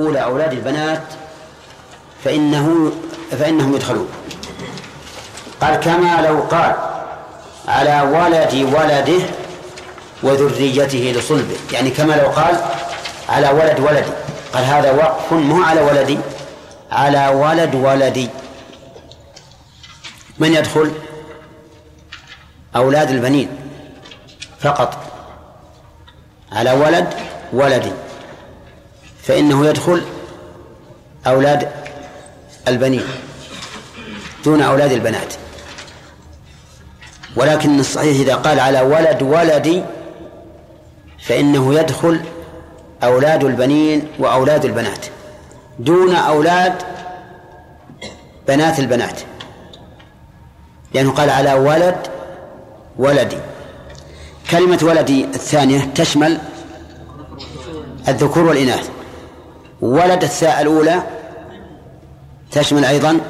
نقول أولاد البنات فإنه فإنهم يدخلون. قال كما لو قال على ولد ولده وذريته لصلبه. يعني كما لو قال على ولد ولدي. قال هذا وقف مو على ولدي على ولد ولدي. من يدخل؟ أولاد البنين فقط. على ولد ولدي. فإنه يدخل أولاد البنين دون أولاد البنات. ولكن الصحيح إذا قال على ولد ولدي فإنه يدخل أولاد البنين وأولاد البنات دون أولاد بنات البنات. لأنه قال على ولد ولدي. كلمة ولدي الثانية تشمل الذكور والإناث. ولد الثاء الأولى تشمل أيضا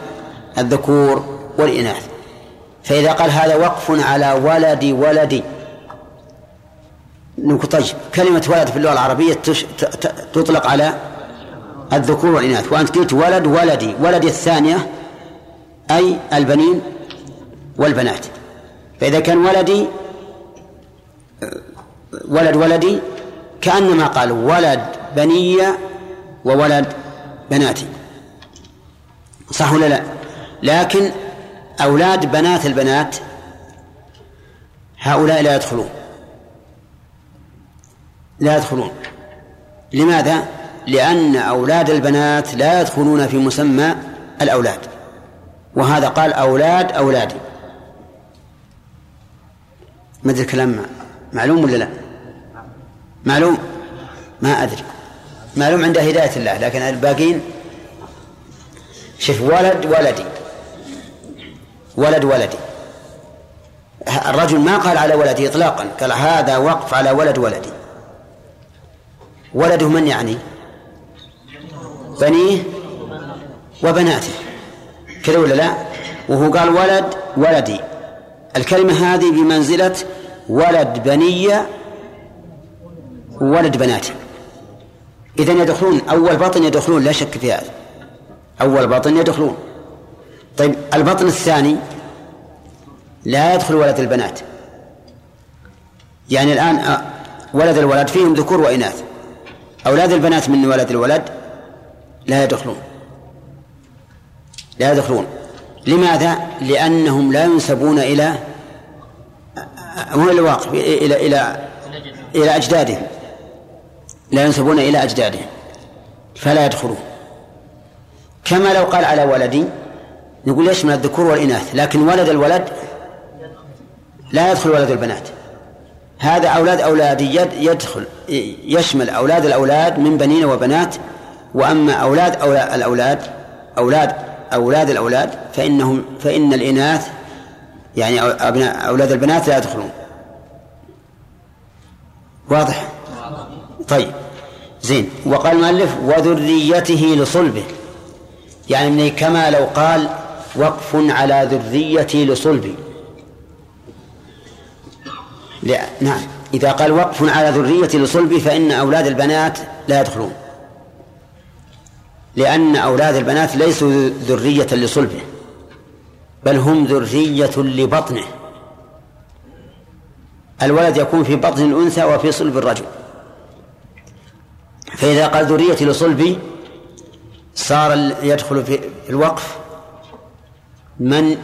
الذكور والإناث. فإذا قال هذا وقف على ولد ولدي نقول طيب كلمة ولد في اللغة العربية تطلق على الذكور والإناث. وأنت قلت ولد ولدي ولدي الثانية أي البنين والبنات. فإذا كان ولدي ولد ولدي كأنما قال ولد بني وولد بناتي صح ولا لا؟ لكن أولاد بنات البنات هؤلاء لا يدخلون. لا يدخلون. لماذا؟ لأن أولاد البنات لا يدخلون في مسمى الأولاد. وهذا قال أولاد أولادي. ما أدري الكلام معلوم ولا لا؟ معلوم؟ ما أدري. معلوم عند هداية الله لكن الباقين شوف ولد ولدي. ولد ولدي. الرجل ما قال على ولدي إطلاقا قال هذا وقف على ولد ولدي. ولده من يعني؟ بنيه وبناته. كذا ولا لا؟ وهو قال ولد ولدي. الكلمة هذه بمنزلة ولد بني ولد بناتي إذن يدخلون أول بطن يدخلون لا شك في هذا. أول بطن يدخلون. طيب البطن الثاني لا يدخل ولد البنات. يعني الآن آه، ولد الولد فيهم ذكور وإناث. أولاد البنات من ولد الولد لا يدخلون. لا يدخلون. لماذا؟ لأنهم لا ينسبون إلى مو إلى الواقع إلى إلى إلى أجدادهم. لا ينسبون إلى أجدادهم فلا يدخلون. كما لو قال على ولدي نقول يشمل الذكور والإناث؟ لكن ولد الولد لا يدخل ولد البنات. هذا أولاد أولادي يدخل يشمل أولاد الأولاد من بنين وبنات وأما أولاد أولاد الأولاد أولاد أولاد الأولاد فإنهم فإن الإناث يعني أبناء أولاد البنات لا يدخلون. واضح؟ طيب. زين. وقال المؤلف وذريته لصلبه. يعني كما لو قال وقف على ذريتي لصلبي. لا نعم. إذا قال وقف على ذريتي لصلبي فإن أولاد البنات لا يدخلون. لأن أولاد البنات ليسوا ذرية لصلبه بل هم ذرية لبطنه. الولد يكون في بطن الأنثى وفي صلب الرجل. فإذا قال ذريتي لصلبي صار يدخل في الوقف من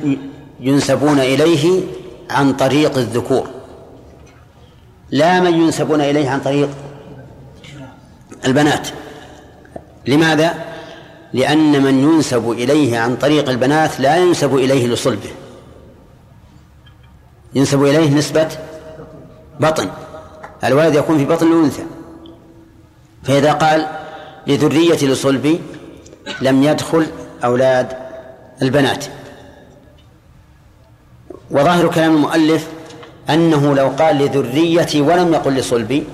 ينسبون إليه عن طريق الذكور. لا من ينسبون إليه عن طريق البنات. لماذا؟ لأن من ينسب إليه عن طريق البنات لا ينسب إليه لصلبه ينسب إليه نسبة بطن. الولد يكون في بطن الأنثى. فإذا قال لذرية لصلبي لم يدخل أولاد البنات. وظاهر كلام المؤلف أنه لو قال لذريتي ولم يقل لصلبي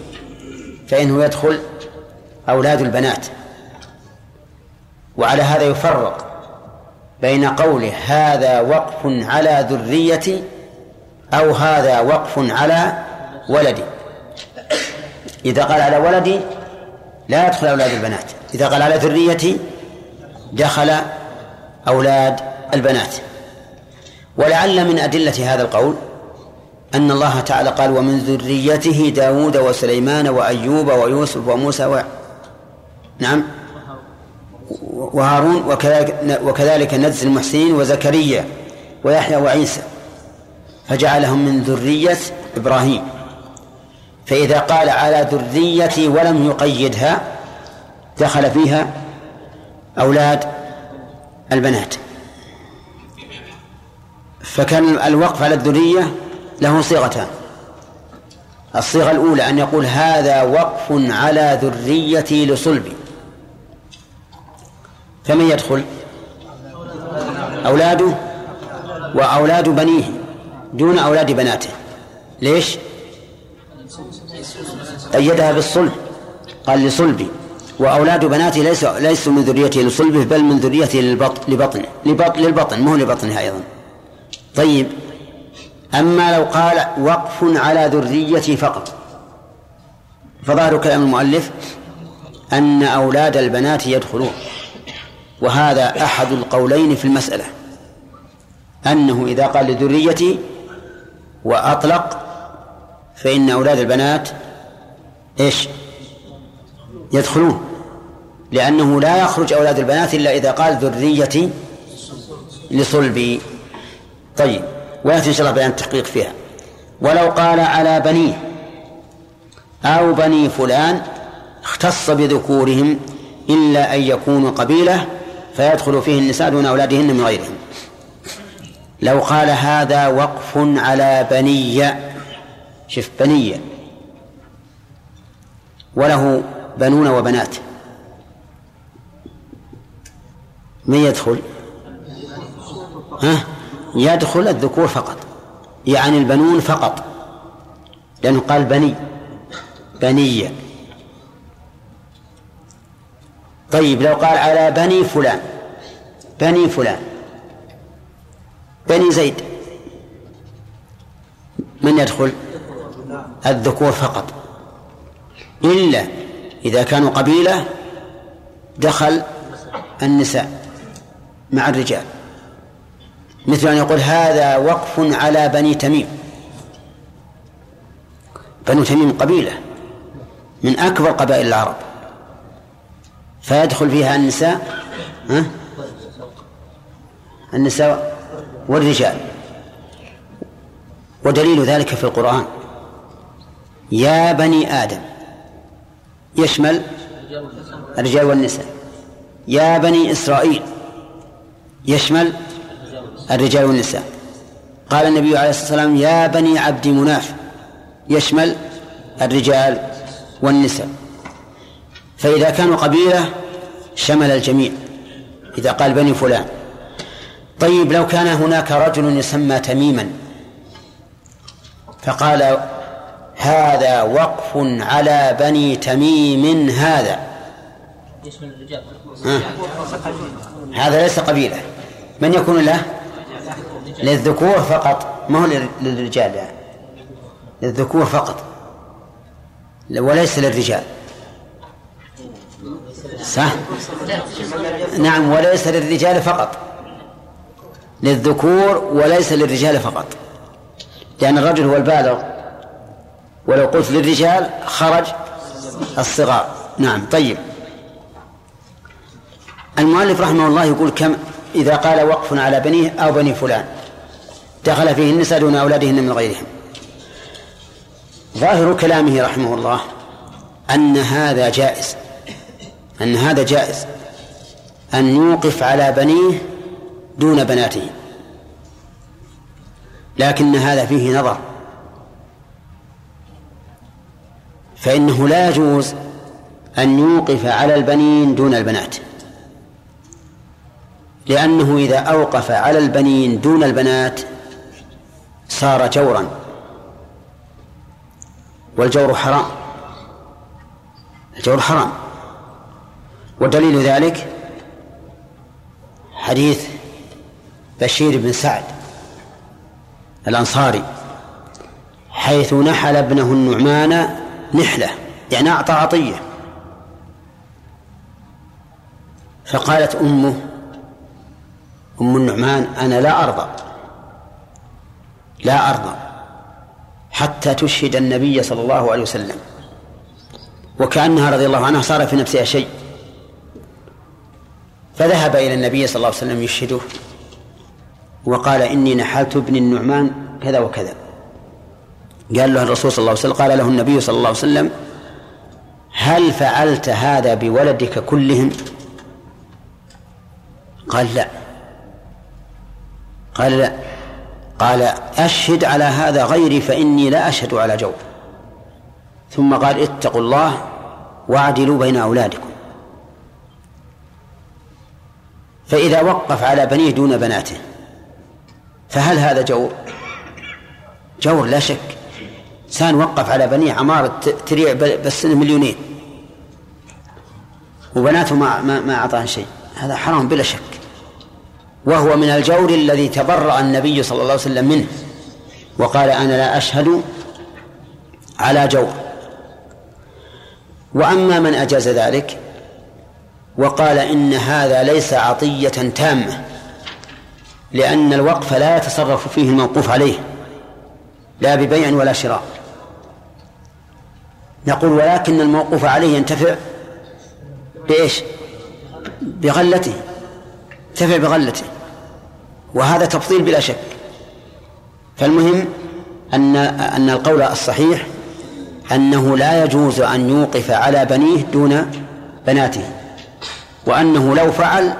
فإنه يدخل أولاد البنات. وعلى هذا يفرق بين قوله هذا وقف على ذريتي أو هذا وقف على ولدي إذا قال على ولدي لا يدخل أولاد البنات. إذا قال على ذريتي دخل أولاد البنات. ولعل من أدلة هذا القول أن الله تعالى قال ومن ذريته داود وسليمان وأيوب ويوسف وموسى و... نعم. وهارون وكذلك, وكذلك نجزي المحسنين وزكريا ويحيى وعيسى. فجعلهم من ذرية إبراهيم. فإذا قال على ذريتي ولم يقيدها دخل فيها أولاد البنات. فكان الوقف على الذرية له صيغتان. الصيغة الأولى أن يقول هذا وقف على ذريتي لصلبي. فمن يدخل؟ أولاده وأولاد بنيه دون أولاد بناته. ليش؟ قيدها بالصلب. قال لصلبي وأولاد بناته ليسوا ليسوا من ذريته لصلبه بل من ذريته للبطن لبطنه. لبطن للبطن مو لبطنه أيضا. طيب أما لو قال وقف على ذريتي فقط. فظاهر كلام المؤلف أن أولاد البنات يدخلون. وهذا أحد القولين في المسألة. أنه إذا قال لذريتي وأطلق فإن أولاد البنات إيش؟ يدخلون. لأنه لا يخرج أولاد البنات إلا إذا قال ذريتي لصلبي طيب ويأتي إن شاء الله بيان التحقيق فيها. ولو قال على بنيه أو بني فلان اختص بذكورهم إلا أن يكونوا قبيلة فيدخل فيه النساء دون أولادهن من غيرهم. لو قال هذا وقف على بنية شف بنية وله بنون وبنات. من يدخل؟ ها؟ يدخل الذكور فقط. يعني البنون فقط. لأنه قال بني. بنية طيب لو قال على بني فلان. بني فلان. بني زيد. من يدخل؟ الذكور فقط. إلا إذا كانوا قبيلة دخل النساء مع الرجال. مثل أن يقول هذا وقف على بني تميم. بنو تميم قبيلة من أكبر قبائل العرب. فيدخل فيها النساء ها؟ النساء والرجال. ودليل ذلك في القرآن. يا بني آدم يشمل الرجال والنساء. يا بني إسرائيل يشمل الرجال والنساء. قال النبي عليه الصلاة والسلام يا بني عبد مناف يشمل الرجال والنساء. فإذا كانوا قبيلة شمل الجميع. إذا قال بني فلان. طيب لو كان هناك رجل يسمى تميما فقال هذا وقف على بني تميم هذا. هذا ليس قبيلة. من يكون له؟ للذكور فقط. ما هو للرجال يعني. للذكور فقط. وليس للرجال. صح؟ نعم وليس للرجال فقط. للذكور وليس للرجال فقط. لأن الرجل هو البالغ. ولو قلت للرجال خرج الصغار. نعم طيب. المؤلف رحمه الله يقول كم؟ إذا قال وقف على بنيه أو بني فلان. دخل فيه النساء دون أولادهن من غيرهم. ظاهر كلامه رحمه الله أن هذا جائز. أن هذا جائز. أن يوقف على بنيه دون بناته. لكن هذا فيه نظر. فإنه لا يجوز أن يوقف على البنين دون البنات. لأنه إذا أوقف على البنين دون البنات صار جورا. والجور حرام. الجور حرام. ودليل ذلك حديث بشير بن سعد الأنصاري حيث نحل ابنه النعمان نحلة يعني أعطى عطية. فقالت أمه أم النعمان أنا لا أرضى لا أرضى حتى تشهد النبي صلى الله عليه وسلم. وكأنها رضي الله عنها صار في نفسها شيء. فذهب إلى النبي صلى الله عليه وسلم يشهده وقال إني نحلت ابن النعمان كذا وكذا. قال له الرسول صلى الله عليه وسلم قال له النبي صلى الله عليه وسلم هل فعلت هذا بولدك كلهم؟ قال لا. قال لا. قال أشهد على هذا غيري فإني لا أشهد على جور ثم قال اتقوا الله واعدلوا بين أولادكم. فإذا وقف على بنيه دون بناته فهل هذا جور؟ جور لا شك. إنسان وقف على بنيه عمارة تريع بس مليونين. وبناته ما ما, ما أعطاه شيء. هذا حرام بلا شك. وهو من الجور الذي تبرأ النبي صلى الله عليه وسلم منه. وقال أنا لا أشهد على جور. وأما من أجاز ذلك وقال إن هذا ليس عطية تامة لأن الوقف لا يتصرف فيه الموقوف عليه لا ببيع ولا شراء. نقول ولكن الموقوف عليه ينتفع بإيش؟ بغلته. ينتفع بغلته. وهذا تفضيل بلا شك. فالمهم أن أن القول الصحيح أنه لا يجوز أن يوقف على بنيه دون بناته. وأنه لو فعل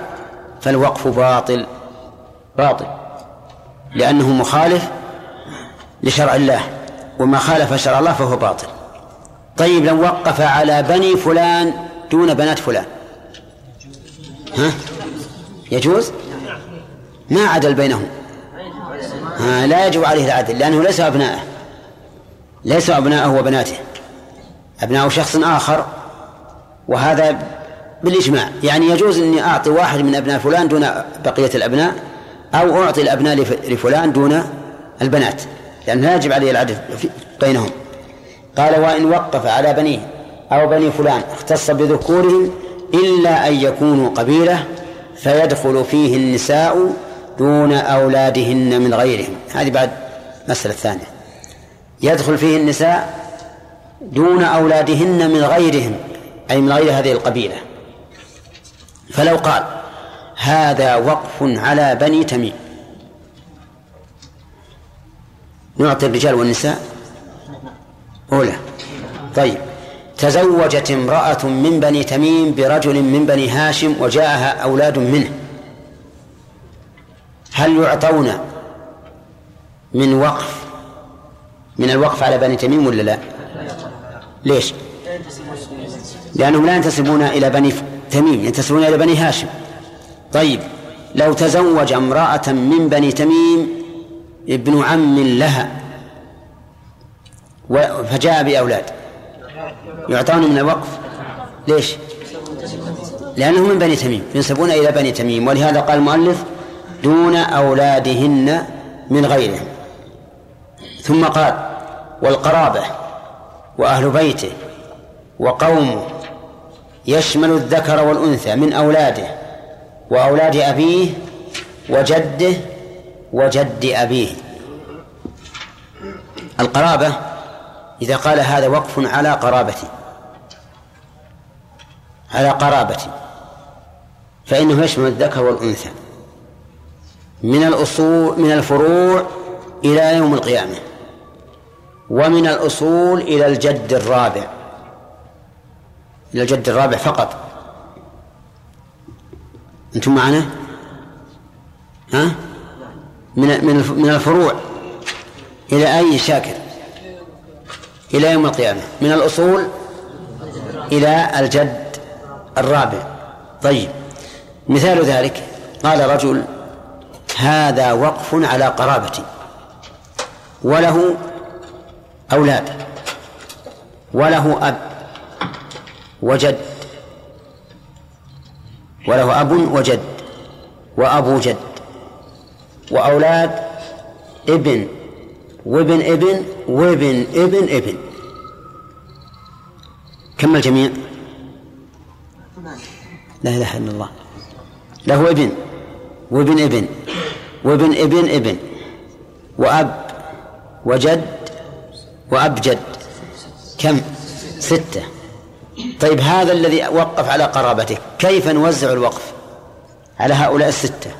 فالوقف باطل. باطل. لأنه مخالف لشرع الله. وما خالف شرع الله فهو باطل. طيب لو وقف على بني فلان دون بنات فلان. ها؟ يجوز؟ ما عدل بينهم. ها لا يجب عليه العدل لأنه ليس أبناءه. ليس أبناءه وبناته. أبناء شخص آخر وهذا بالإجماع. يعني يجوز أني أعطي واحد من أبناء فلان دون بقية الأبناء أو أعطي الأبناء لفلان دون البنات لأنه لا يجب عليه العدل بينهم. قال وإن وقف على بنيه أو بني فلان اختص بذكورهم إلا أن يكونوا قبيلة فيدخل فيه النساء دون أولادهن من غيرهم. هذه بعد مسألة ثانية. يدخل فيه النساء دون أولادهن من غيرهم أي من غير هذه القبيلة. فلو قال هذا وقف على بني تميم. نعطي الرجال والنساء أولى. طيب. تزوجت امرأة من بني تميم برجل من بني هاشم وجاءها أولاد منه. هل يعطون من وقف من الوقف على بني تميم ولا لا؟ ليش؟ لأنهم لا ينتسبون إلى بني تميم ينتسبون إلى بني هاشم. طيب. لو تزوج امرأة من بني تميم ابن عم لها فجاء بأولاد. يعطون من الوقف. ليش؟ لأنهم من بني تميم. ينسبون إلى بني تميم. ولهذا قال المؤلف دون أولادهن من غيرهم. ثم قال والقرابة وأهل بيته وقومه يشمل الذكر والأنثى من أولاده وأولاد أبيه وجده وجد أبيه. القرابة إذا قال هذا وقف على قرابتي على قرابتي فإنه يشمل الذكر والأنثى. من الأصول من الفروع إلى يوم القيامة. ومن الأصول إلى الجد الرابع. إلى الجد الرابع فقط. أنتم معنا؟ ها؟ من من الفروع. إلى أي شاكر؟ إلى يوم القيامة. من الأصول إلى الجد الرابع. طيب مثال ذلك. قال رجل هذا وقف على قرابتي وله أولاد وله أب وجد وله أب وجد وأبو جد وأولاد ابن وابن ابن وابن ابن ابن. كم الجميع لا إله إلا الله. له ابن وابن ابن وابن ابن ابن. وأب وجد وأب جد كم؟ ستة. طيب هذا الذي وقف على قرابته كيف نوزع الوقف على هؤلاء الستة؟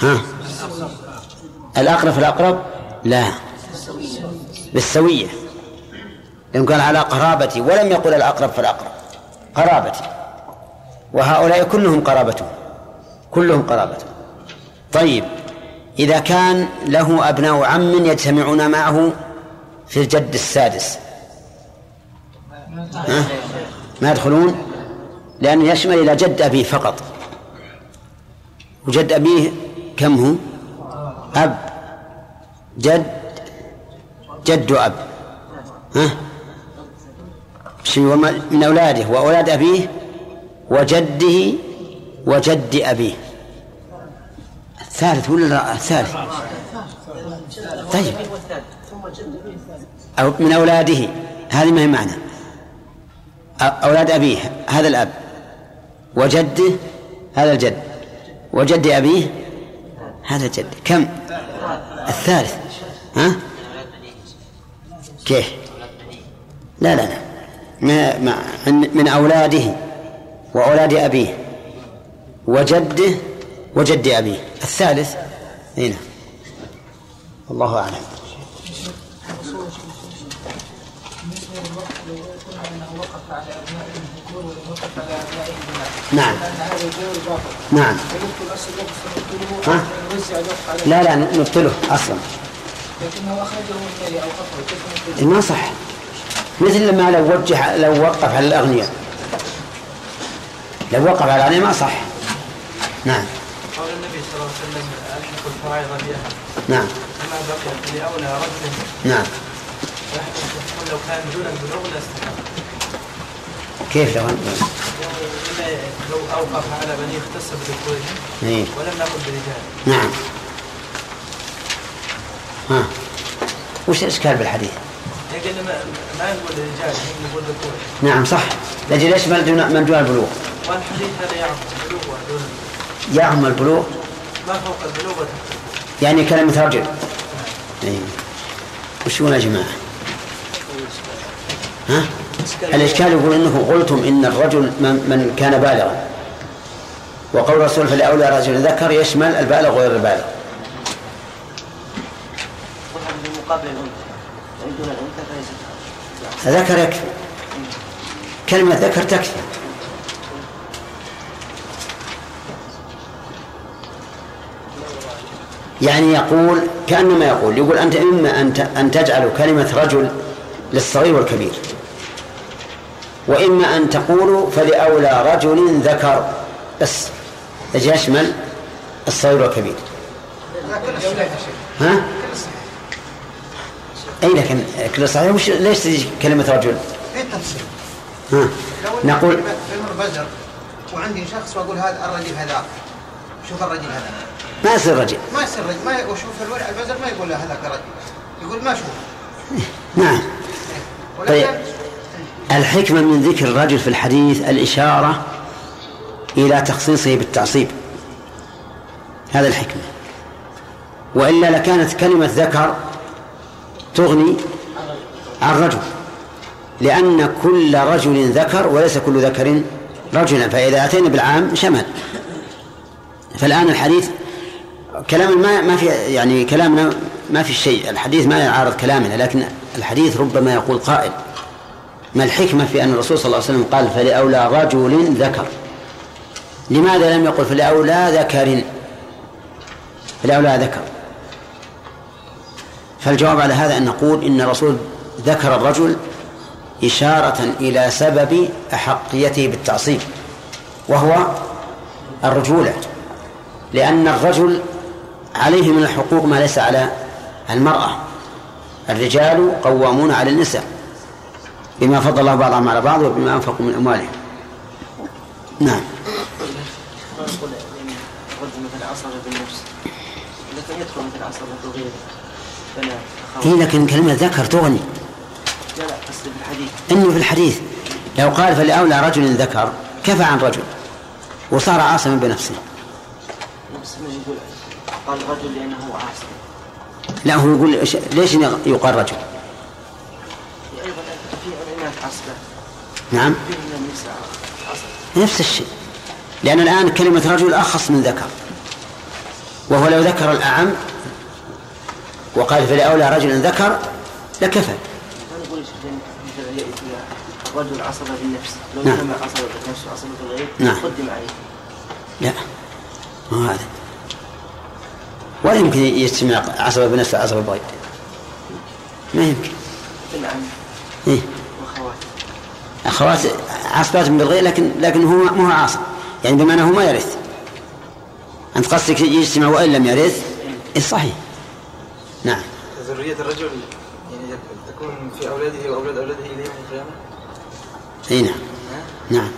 ها؟ الأقرب فالأقرب لا. بالسوية. لأن قال على قرابتي ولم يقل الأقرب فالأقرب قرابتي. وهؤلاء كلهم قرابته كلهم قرابته طيب إذا كان له أبناء عم يجتمعون معه في الجد السادس ها؟ ما يدخلون؟ لأنه يشمل إلى جد أبيه فقط. وجد أبيه كم هو؟ أب. جد. جد أب. ها؟ من أولاده. وأولاد أبيه؟ وجده؟ وجد أبيه. الثالث ولا لا؟ الثالث. طيب. أو من أولاده. هذه ما هي معنى. أولاد أبيه. هذا الأب. وجده؟ هذا الجد. وجد أبيه؟ هذا الجد. كم؟ الثالث. ها؟ كيف؟ لا لا لا. ما من أولاده وأولاد أبيه وجده وجد أبيه. الثالث. هنا الله أعلم. نعم. نعم. ها؟ لا لا نبتله أصلا. لكنه اخرجه أو ما صح. مثل ما لو وجه لو وقف على الأغنياء. لو وقف على الأغنياء ما صح. نعم. قال النبي صلى الله عليه وسلم الحق الفرائض بها. نعم. كما بقي لأولى رجل. نعم. لو كان دون البلوغ لاستحق كيف لو لو اوقف على بني اختص بذكورهم. ولم نقل برجال نعم ها وش الإشكال بالحديث؟ لكن ما, نقول رجال نقول ذكور نعم صح لكن دون من دون البلوغ والحديث هذا يعم البلوغ ودون يعم البلوغ ما فوق البلوغ يعني كلمة رجل اي وش يا جماعة؟ ها؟ الإشكال يقول إنه قلتم إن الرجل من كان بالغا. وقول الرسول فلأولى رجل ذكر يشمل البالغ وغير البالغ. ذكر يكفي كلمة ذكر تكفي يعني يقول كأنما يقول يقول أنت إما أن تجعل كلمة رجل للصغير والكبير. وإما أن تقولوا فلأولى رجل ذكر. بس. يشمل الصغير والكبير. ها؟ أي لكن كل صحيح؟ وش ليش تجي كلمة رجل؟ في ها. نقول بزر وعندي شخص وأقول هذا الرجل هذا شوف الرجل هذا. ما يصير رجل. ما يصير رجل. ما وشوف الورع البزر ما يقول هذاك رجل يقول ما شوف. نعم. طيب. الحكمة من ذكر الرجل في الحديث الإشارة إلى تخصيصه بالتعصيب. هذا الحكمة. وإلا لكانت كلمة ذكر تغني عن رجل لأن كل رجل ذكر وليس كل ذكر رجلا فإذا أتينا بالعام شمل. فالآن الحديث كلام ما ما في يعني كلامنا ما في شيء الحديث ما يعارض كلامنا لكن الحديث ربما يقول قائل. ما الحكمة في أن الرسول صلى الله عليه وسلم قال فلأولى رجل ذكر؟ لماذا لم يقل فلأولى ذكر؟ فلأولى ذكر. فالجواب على هذا أن نقول إن الرسول ذكر الرجل إشارة إلى سبب أحقيته بالتعصيب وهو الرجولة لأن الرجل عليه من الحقوق ما ليس على المرأة. الرجال قوامون على النساء. بما فضل الله بعضهم على بعض وبما أنفقوا من أموالهم. نعم. مثل عصر بالنفس يدخل مثل هي لكن كلمة ذكر تغني. لا لا بس في الحديث إنه في الحديث. لو قال فلأولى رجل ذكر كفى عن رجل وصار عاصما بنفسه. قال رجل لأنه عاصم لا هو يقول ليش يقال رجل؟ عصبة نعم. في نفس الشيء. لأن الآن كلمة رجل أخص من ذكر. وهو لو ذكر الأعم وقال فلأولى رجل ذكر لكفى. الرجل عصبة بالنفس. لو نعم. جمع عصبة بالنفس وعصبة بالغير نعم. قدم عليه. لا. ما هذا؟ ولا يمكن يجتمع عصبة بنفس عصبة بغير ما يمكن. بالعم إيه؟ أخوات عصبات بالغير لكن لكن هو ما هو عاصب. يعني بمعنى هو ما يرث. أنت قصدك يجتمع وإن لم يرث؟ إيه صحيح. نعم. ذرية الرجل يعني تكون في أولاده وأولاد أولاده إلى يوم القيامة؟ اي نعم. نعم.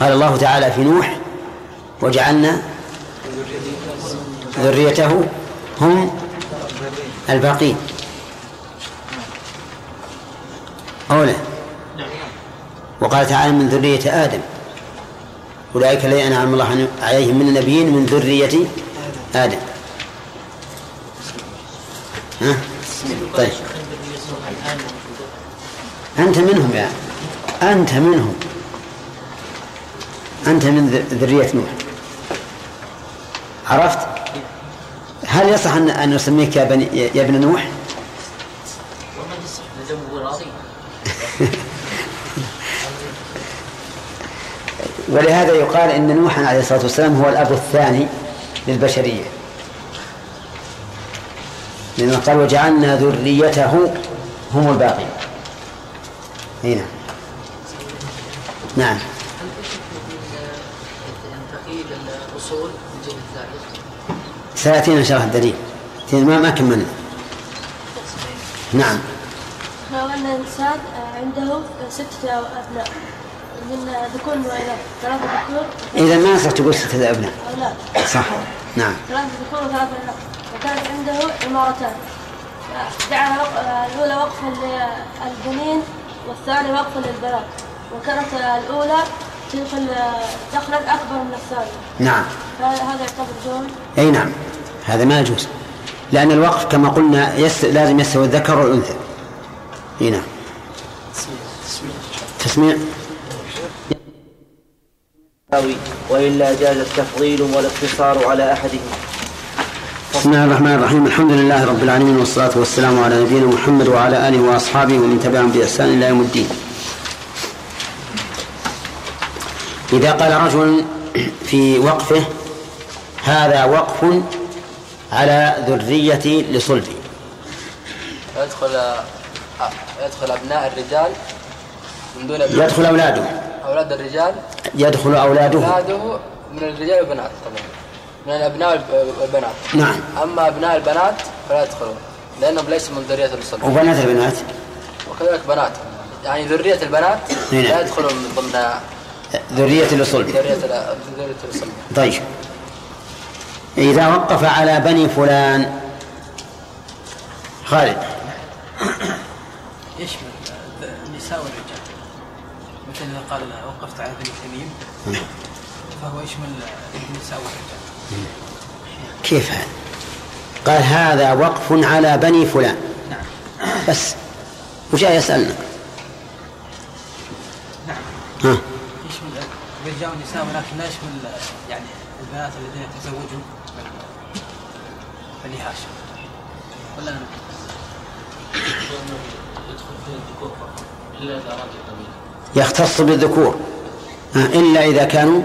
قال الله تعالى في نوح وجعلنا ذريته هم الباقين. أولى وقال تعالى من ذرية آدم أولئك الذين أنعم الله عليهم من النبيين من ذرية آدم ها؟ طيب أنت منهم يا أنت منهم أنت من ذرية نوح عرفت؟ هل يصح أن نسميك يا, بني يا ابن نوح؟ ومن يصح لدمه راضي ولهذا يقال إن نوحا عليه الصلاة والسلام هو الأب الثاني للبشرية. لأنه قال وجعلنا ذريته هم الباقين هنا نعم. جهه ذلك سيأتينا شرح الدليل ما كملنا. نعم. أن الإنسان عنده ستة أبناء. من ذكور وإناث ثلاثة ذكور إذا ما يصح تقول ستة أبناء. أولاد صح. نعم. ثلاثة ذكور وثلاثة إناث وكانت عنده عمارتان. جعل وق- الأولى وقفا للبنين والثانية وقفا للبنات. وكانت الأولى تدخل دخلا أكبر من الثانية نعم. هذا هذا يعتبر جور أي نعم. هذا ما يجوز. لأن الوقف كما قلنا يس... لازم يستوي الذكر والأنثى. إي نعم. تسميع. وإلا جاز التفضيل والاقتصار على أحدهم. بسم الله الرحمن الرحيم. الحمد لله رب العالمين والصلاة والسلام على نبينا محمد وعلى آله وأصحابه ومن تبعهم بإحسان إلى يوم الدين. إذا قال رجل في وقفه هذا وقف على ذريتي لصلبي. يدخل يدخل أبناء الرجال من دون أبناء يدخل أولاده. أولاد الرجال. يدخل أولاده. أولاده من الرجال والبنات طبعا. من الأبناء والبنات. نعم. أما أبناء البنات فلا يدخلون لأنهم ليسوا من ذرية الصلب وبنات البنات؟ وكذلك بنات. يعني ذرية البنات نعم. لا يدخلون من ضمن ذرية لصلبي ذرية ال- ذرية الصلب طيب. إذا وقف على بني فلان خالد. يشمل النساء والرجال؟ مثل إذا قال وقفت على بني تميم فهو يشمل النساء والرجال؟ كيف هذا؟ قال هذا وقف على بني فلان. بس وجاء يسألنا؟ نعم. ها؟ يشمل الرجال والنساء ولكن لا يشمل يعني البنات الذين تزوجوا بني هاشم. ولا يدخل فيه الذكور فقط الا اذا اراد القبيله يختص بالذكور. إلا إذا كانوا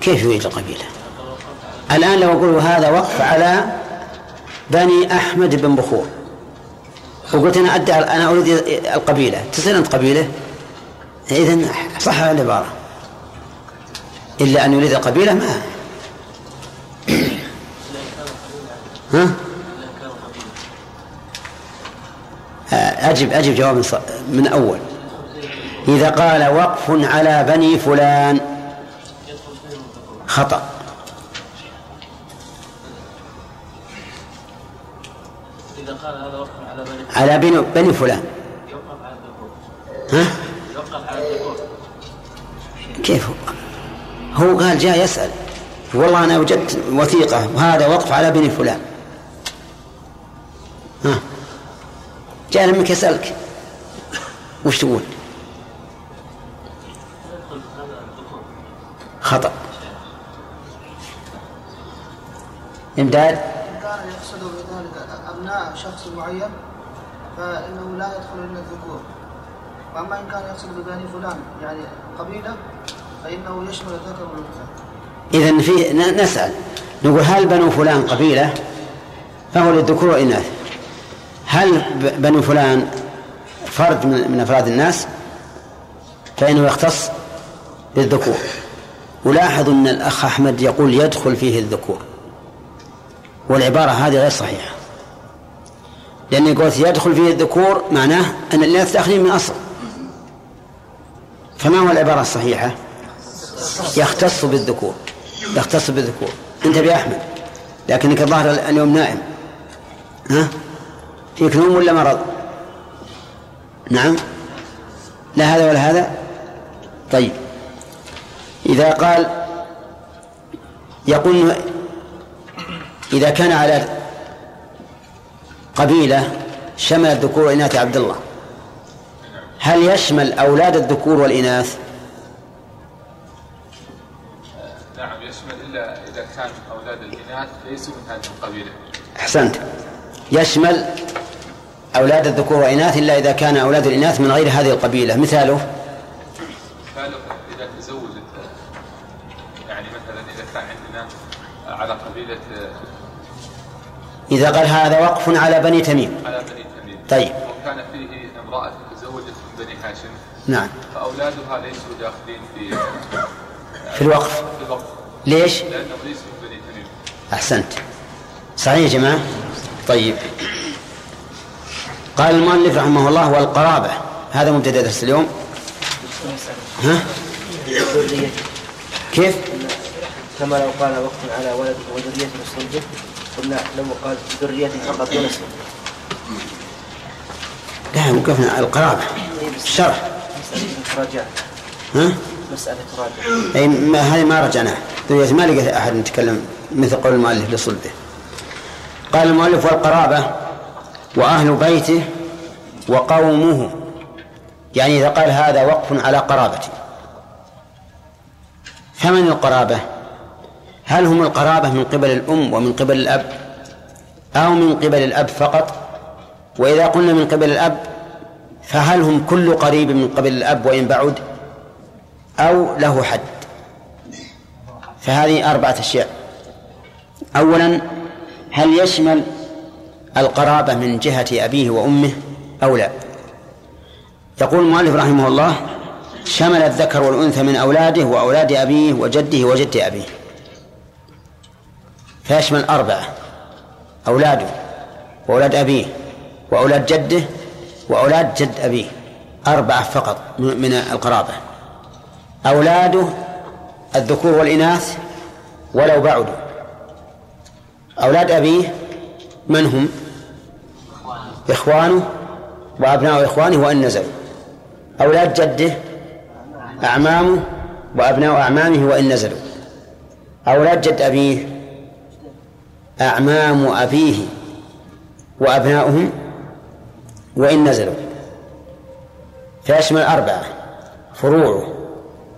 كيف يريد القبيلة؟ الآن لو أقول هذا وقف على بني أحمد بن بخور. وقلت أنا أدعي أنا أريد القبيلة. تصير أنت قبيلة؟ إذا صح العبارة إلا أن يريد القبيلة ما؟ ها؟ آه، أجب أجب جواب من أول. إذا قال وقف على بني فلان خطأ. إذا قال هذا وقف على بني على بني, بني فلان. يوقف على الذكور ها؟ يوقف على كيف هو؟ هو قال جاء يسأل. والله أنا وجدت وثيقة. وهذا وقف على بني فلان. ها؟ جاء منك يسألك. وش تقول؟ خطأ. إمداد؟ كان يقصد بذلك أبناء شخص معين فإنه لا يدخل إلا الذكور وأما إن كان يقصد ببني فلان يعني قبيلة فإنه يشمل الذكر والأنثى إذا في نسأل. نقول هل بنو فلان قبيلة؟ فهو للذكور والإناث هل بنو فلان فرد من أفراد الناس؟ فإنه يختص بالذكور. ولاحظ أن الأخ أحمد يقول يدخل فيه الذكور. والعبارة هذه غير صحيحة. لأن يقول يدخل فيه الذكور معناه أن الإناث داخلين من أصل. فما هو العبارة الصحيحة؟ يختص بالذكور. يختص بالذكور. أنت يا احمد لكنك الظاهر اليوم نائم. ها؟ فيك نوم ولا مرض؟ نعم. لا هذا ولا هذا؟ طيب. إذا قال يقول إذا كان على قبيلة شمل الذكور وإناث عبد الله هل يشمل أولاد الذكور والإناث؟ نعم يشمل إلا إذا كان أولاد الإناث ليسوا من هذه القبيلة. أحسنت. يشمل أولاد الذكور والإناث إلا إذا كان أولاد الإناث من غير هذه القبيلة. مثاله؟ قالوا إذا تزوجت يعني مثلا إذا كان عندنا على قبيلة إذا قال هذا وقف على بني تميم. على بني تميم. طيب. وكان فيه امرأة تزوجت من بني هاشم. نعم. فأولادها ليسوا داخلين في في الوقف. في الوقف. ليش؟ لأنهم ليسوا من بني تميم. أحسنت. صحيح يا جماعة؟ طيب. قال المؤلف رحمه الله والقرابة. هذا مبتدأ درس اليوم. ها؟ كيف؟ كما لو قال وقف على ولد وذريته وصلبه قلنا لو قال ذريته فقط دون لا وقفنا على القرابة. الشرح. ها؟ مسألة تراجع أي ما هذه ما رجعناها ذرية ما لقيت أحد يتكلم مثل قول المؤلف لصلبه. قال المؤلف والقرابة وأهل بيته وقومه. يعني إذا قال هذا وقف على قرابته. فمن القرابة؟ هل هم القرابة من قبل الأم ومن قبل الأب؟ أو من قبل الأب فقط؟ وإذا قلنا من قبل الأب فهل هم كل قريب من قبل الأب وإن بعد؟ أو له حد. فهذه أربعة أشياء. أولا هل يشمل القرابة من جهة أبيه وأمه أو لا. يقول المؤلف رحمه الله شمل الذكر والأنثى من أولاده وأولاد أبيه وجده وجد أبيه. فيشمل أربعة أولاده وأولاد أبيه وأولاد جده وأولاد جد أبيه. أربعة فقط من القرابة. أولاده الذكور والإناث ولو بعدوا. أولاد أبيه من هم؟ إخوانه وأبناء إخوانه وإن نزلوا أولاد جده أعمامه وأبناء أعمامه وإن نزلوا. أولاد جد أبيه أعمام أبيه وأبناؤهم وإن نزلوا. فيشمل أربعة فروعه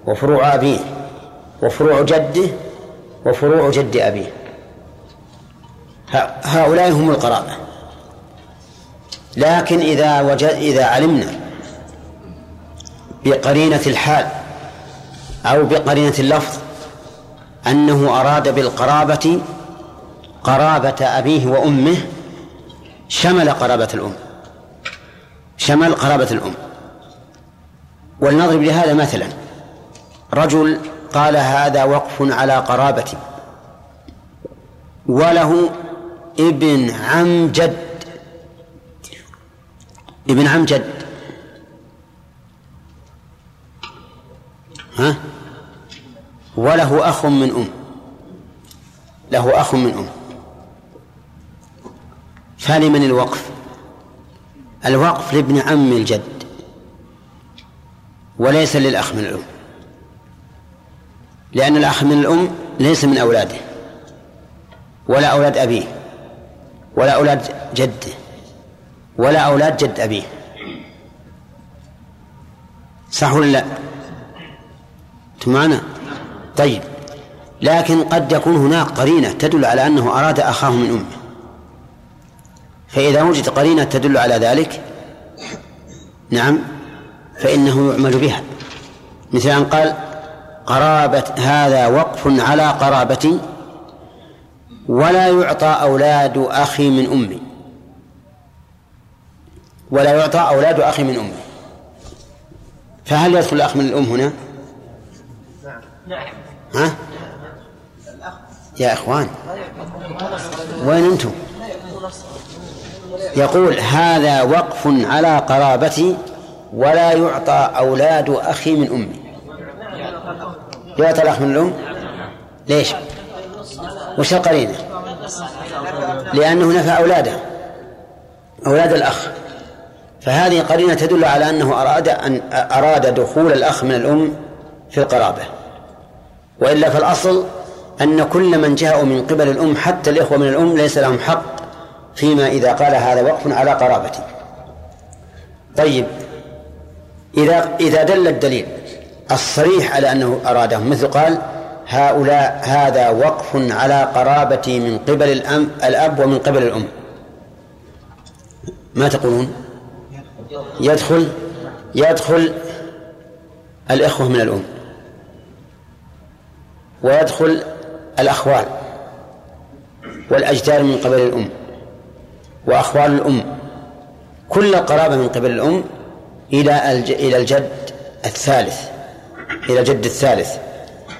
وفروع أبيه وفروع جده وفروع جد أبيه. هؤلاء هم القرابة. لكن إذا وجد إذا علمنا بقرينة الحال أو بقرينة اللفظ أنه أراد بالقرابة قرابة أبيه وأمه شمل قرابة الأم. شمل قرابة الأم. ولنضرب لهذا مثلا. رجل قال هذا وقف على قرابتي. وله ابن عم جد. ابن عم جد. ها؟ وله أخ من أم. له أخ من أم. فلمن الوقف. الوقف لابن عم الجد. وليس للأخ من الأم. لأن الأخ من الأم ليس من أولاده. ولا أولاد أبيه. ولا أولاد جده. ولا أولاد جد أبيه. صح ولا لا؟ معنا؟ طيب. لكن قد يكون هناك قرينة تدل على أنه أراد أخاه من أمه. فإذا وجد قرينة تدل على ذلك نعم فإنه يعمل بها. مثل أن قال قرابة هذا وقف على قرابتي ولا يعطى أولاد أخي من أمي. ولا يعطى أولاد أخي من أمي فهل يدخل الأخ من الأم هنا؟ ها؟ يا إخوان وين أنتم؟ يقول هذا وقف على قرابتي ولا يعطى أولاد أخي من أمي. يعطى الأخ من الأم؟ ليش؟ وش القرينة؟ لأنه نفى أولاده أولاد الأخ. فهذه قرينة تدل على أنه أراد أن أراد دخول الأخ من الأم في القرابة. وإلا فالأصل أن كل من جاءوا من قبل الأم حتى الإخوة من الأم ليس لهم حق فيما إذا قال هذا وقف على قرابتي. طيب إذا إذا دل الدليل الصريح على أنه أرادهم مثل قال هؤلاء هذا وقف على قرابتي من قبل الأم الأب ومن قبل الأم. ما تقولون؟ يدخل يدخل الإخوة من الأم. ويدخل الأخوال والأجدار من قبل الأم وأخوال الأم. كل القرابة من قبل الأم إلى إلى الجد الثالث إلى الجد الثالث.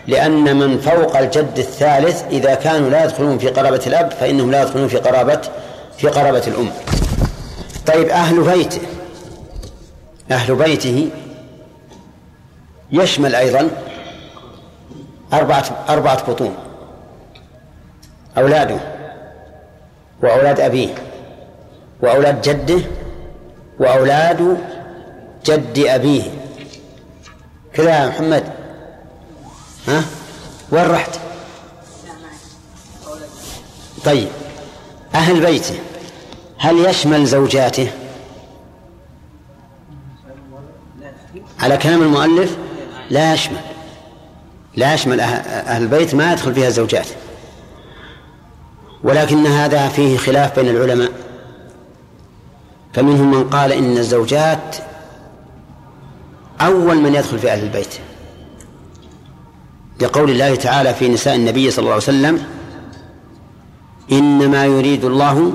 لأن من فوق الجد الثالث إذا كانوا لا يدخلون في قرابة الأب فإنهم لا يدخلون في قرابة في قرابة الأم. طيب أهل بيته أهل بيته يشمل أيضا أربعة أربعة بطون أولاده وأولاد أبيه وأولاد جده وأولاد جد أبيه. كذا يا محمد. ها؟ وين رحت؟ طيب أهل بيته هل يشمل زوجاته؟ على كلام المؤلف لا يشمل. لا يشمل أهل البيت ما يدخل فيها الزوجات. ولكن هذا فيه خلاف بين العلماء. فمنهم من قال إن الزوجات أول من يدخل في أهل البيت. لقول الله تعالى في نساء النبي صلى الله عليه وسلم إنما يريد الله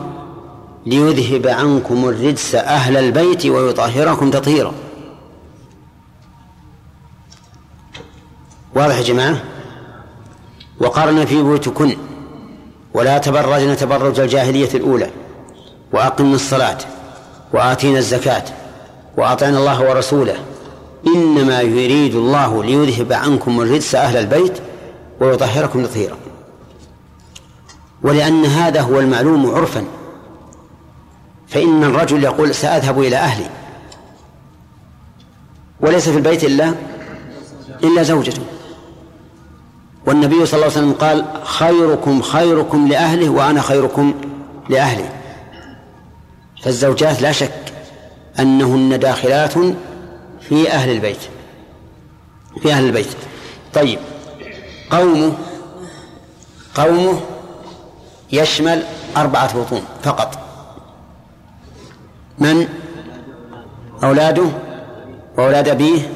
ليذهب عنكم الرجس أهل البيت ويطهركم تطهيرا. واضح يا جماعة؟ وقرن في بيوتكن ولا تبرجن تبرج الجاهلية الأولى وأقمنا الصلاة وآتينا الزكاة وأطعنا الله ورسوله. إنما يريد الله ليذهب عنكم الرجس أهل البيت ويطهركم تطهيرا. ولأن هذا هو المعلوم عرفا. فإن الرجل يقول سأذهب إلى أهلي وليس في البيت إلا إلا زوجته. والنبي صلى الله عليه وسلم قال خيركم خيركم لأهله وأنا خيركم لأهلي. فالزوجات لا شك أنهن داخلات في أهل البيت. في أهل البيت. طيب قومه قومه يشمل أربعة بطون فقط. من؟ أولاده وأولاد أبيه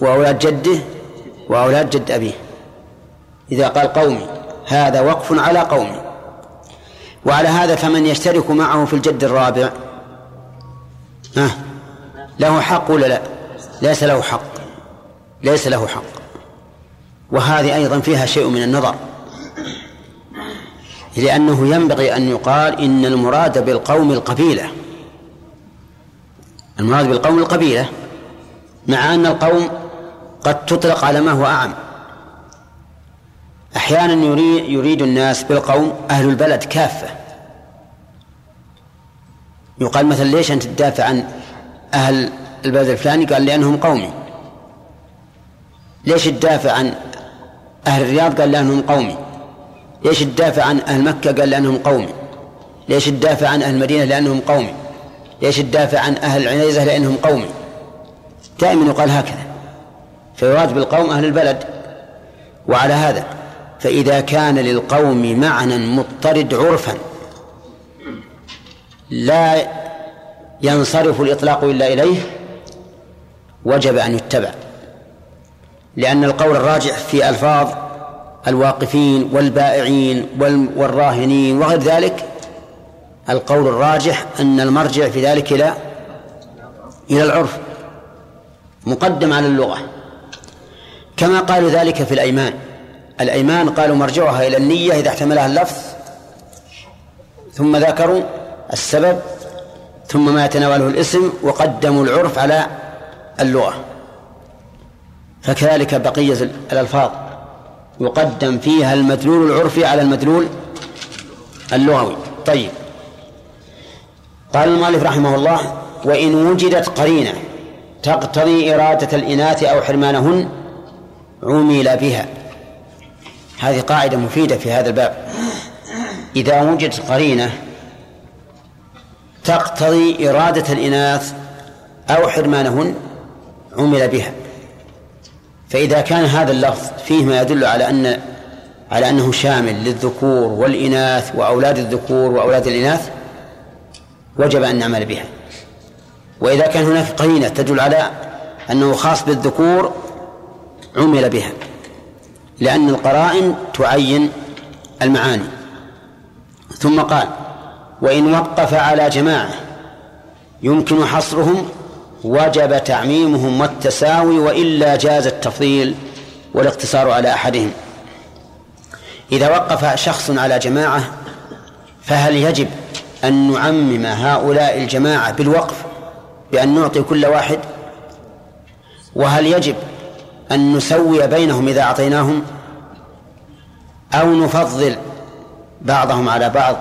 وأولاد جده وأولاد جد أبيه. إذا قال قومي هذا وقف على قومي. وعلى هذا فمن يشترك معه في الجد الرابع. ها؟ له حق ولا لا؟ ليس له حق. ليس له حق. وهذه أيضا فيها شيء من النظر. لأنه ينبغي أن يقال إن المراد بالقوم القبيلة. المراد بالقوم القبيلة مع أن القوم قد تطلق على ما هو أعم. أحيانا يريد, يريد الناس بالقوم أهل البلد كافة. يقال مثلا ليش أنت تدافع عن أهل البلد الفلاني؟ قال لأنهم قومي. ليش الدافع عن أهل الرياض؟ قال لأنهم قومي. ليش الدافع عن أهل مكة؟ قال لأنهم قومي. ليش الدافع عن أهل المدينة؟ لأنهم قومي. ليش الدافع عن أهل العنيزة؟ لأنهم قومي. دائما يقال هكذا. فيراد بالقوم أهل البلد. وعلى هذا فإذا كان للقوم معنى مضطرد عرفا لا ينصرف الإطلاق إلا إليه وجب أن يتبع. لأن القول الراجح في ألفاظ الواقفين والبائعين والراهنين وغير ذلك القول الراجح أن المرجع في ذلك إلى إلى العرف مقدم على اللغة. كما قالوا ذلك في الأيمان. الأيمان قالوا مرجعها إلى النية إذا احتملها اللفظ ثم ذكروا السبب ثم ما يتناوله الاسم وقدموا العرف على اللغة. فكذلك بقية الألفاظ. يقدم فيها المدلول العرفي على المدلول اللغوي. طيب. قال المؤلف رحمه الله وإن وجدت قرينة تقتضي إرادة الإناث أو حرمانهن عمل بها. هذه قاعدة مفيدة في هذا الباب. إذا وجدت قرينة تقتضي إرادة الإناث أو حرمانهن عمل بها. فإذا كان هذا اللفظ فيه ما يدل على أن على أنه شامل للذكور والإناث وأولاد الذكور وأولاد الإناث وجب أن نعمل بها. وإذا كان هناك قرينة تدل على أنه خاص بالذكور عمل بها. لأن القرائن تعين المعاني. ثم قال وإن وقف على جماعة يمكن حصرهم وجب تعميمهم والتساوي وإلا جاز التفضيل والاقتصار على أحدهم. إذا وقف شخص على جماعة فهل يجب أن نعمم هؤلاء الجماعة بالوقف بأن نعطي كل واحد؟ وهل يجب أن نسوي بينهم إذا أعطيناهم أو نفضل بعضهم على بعض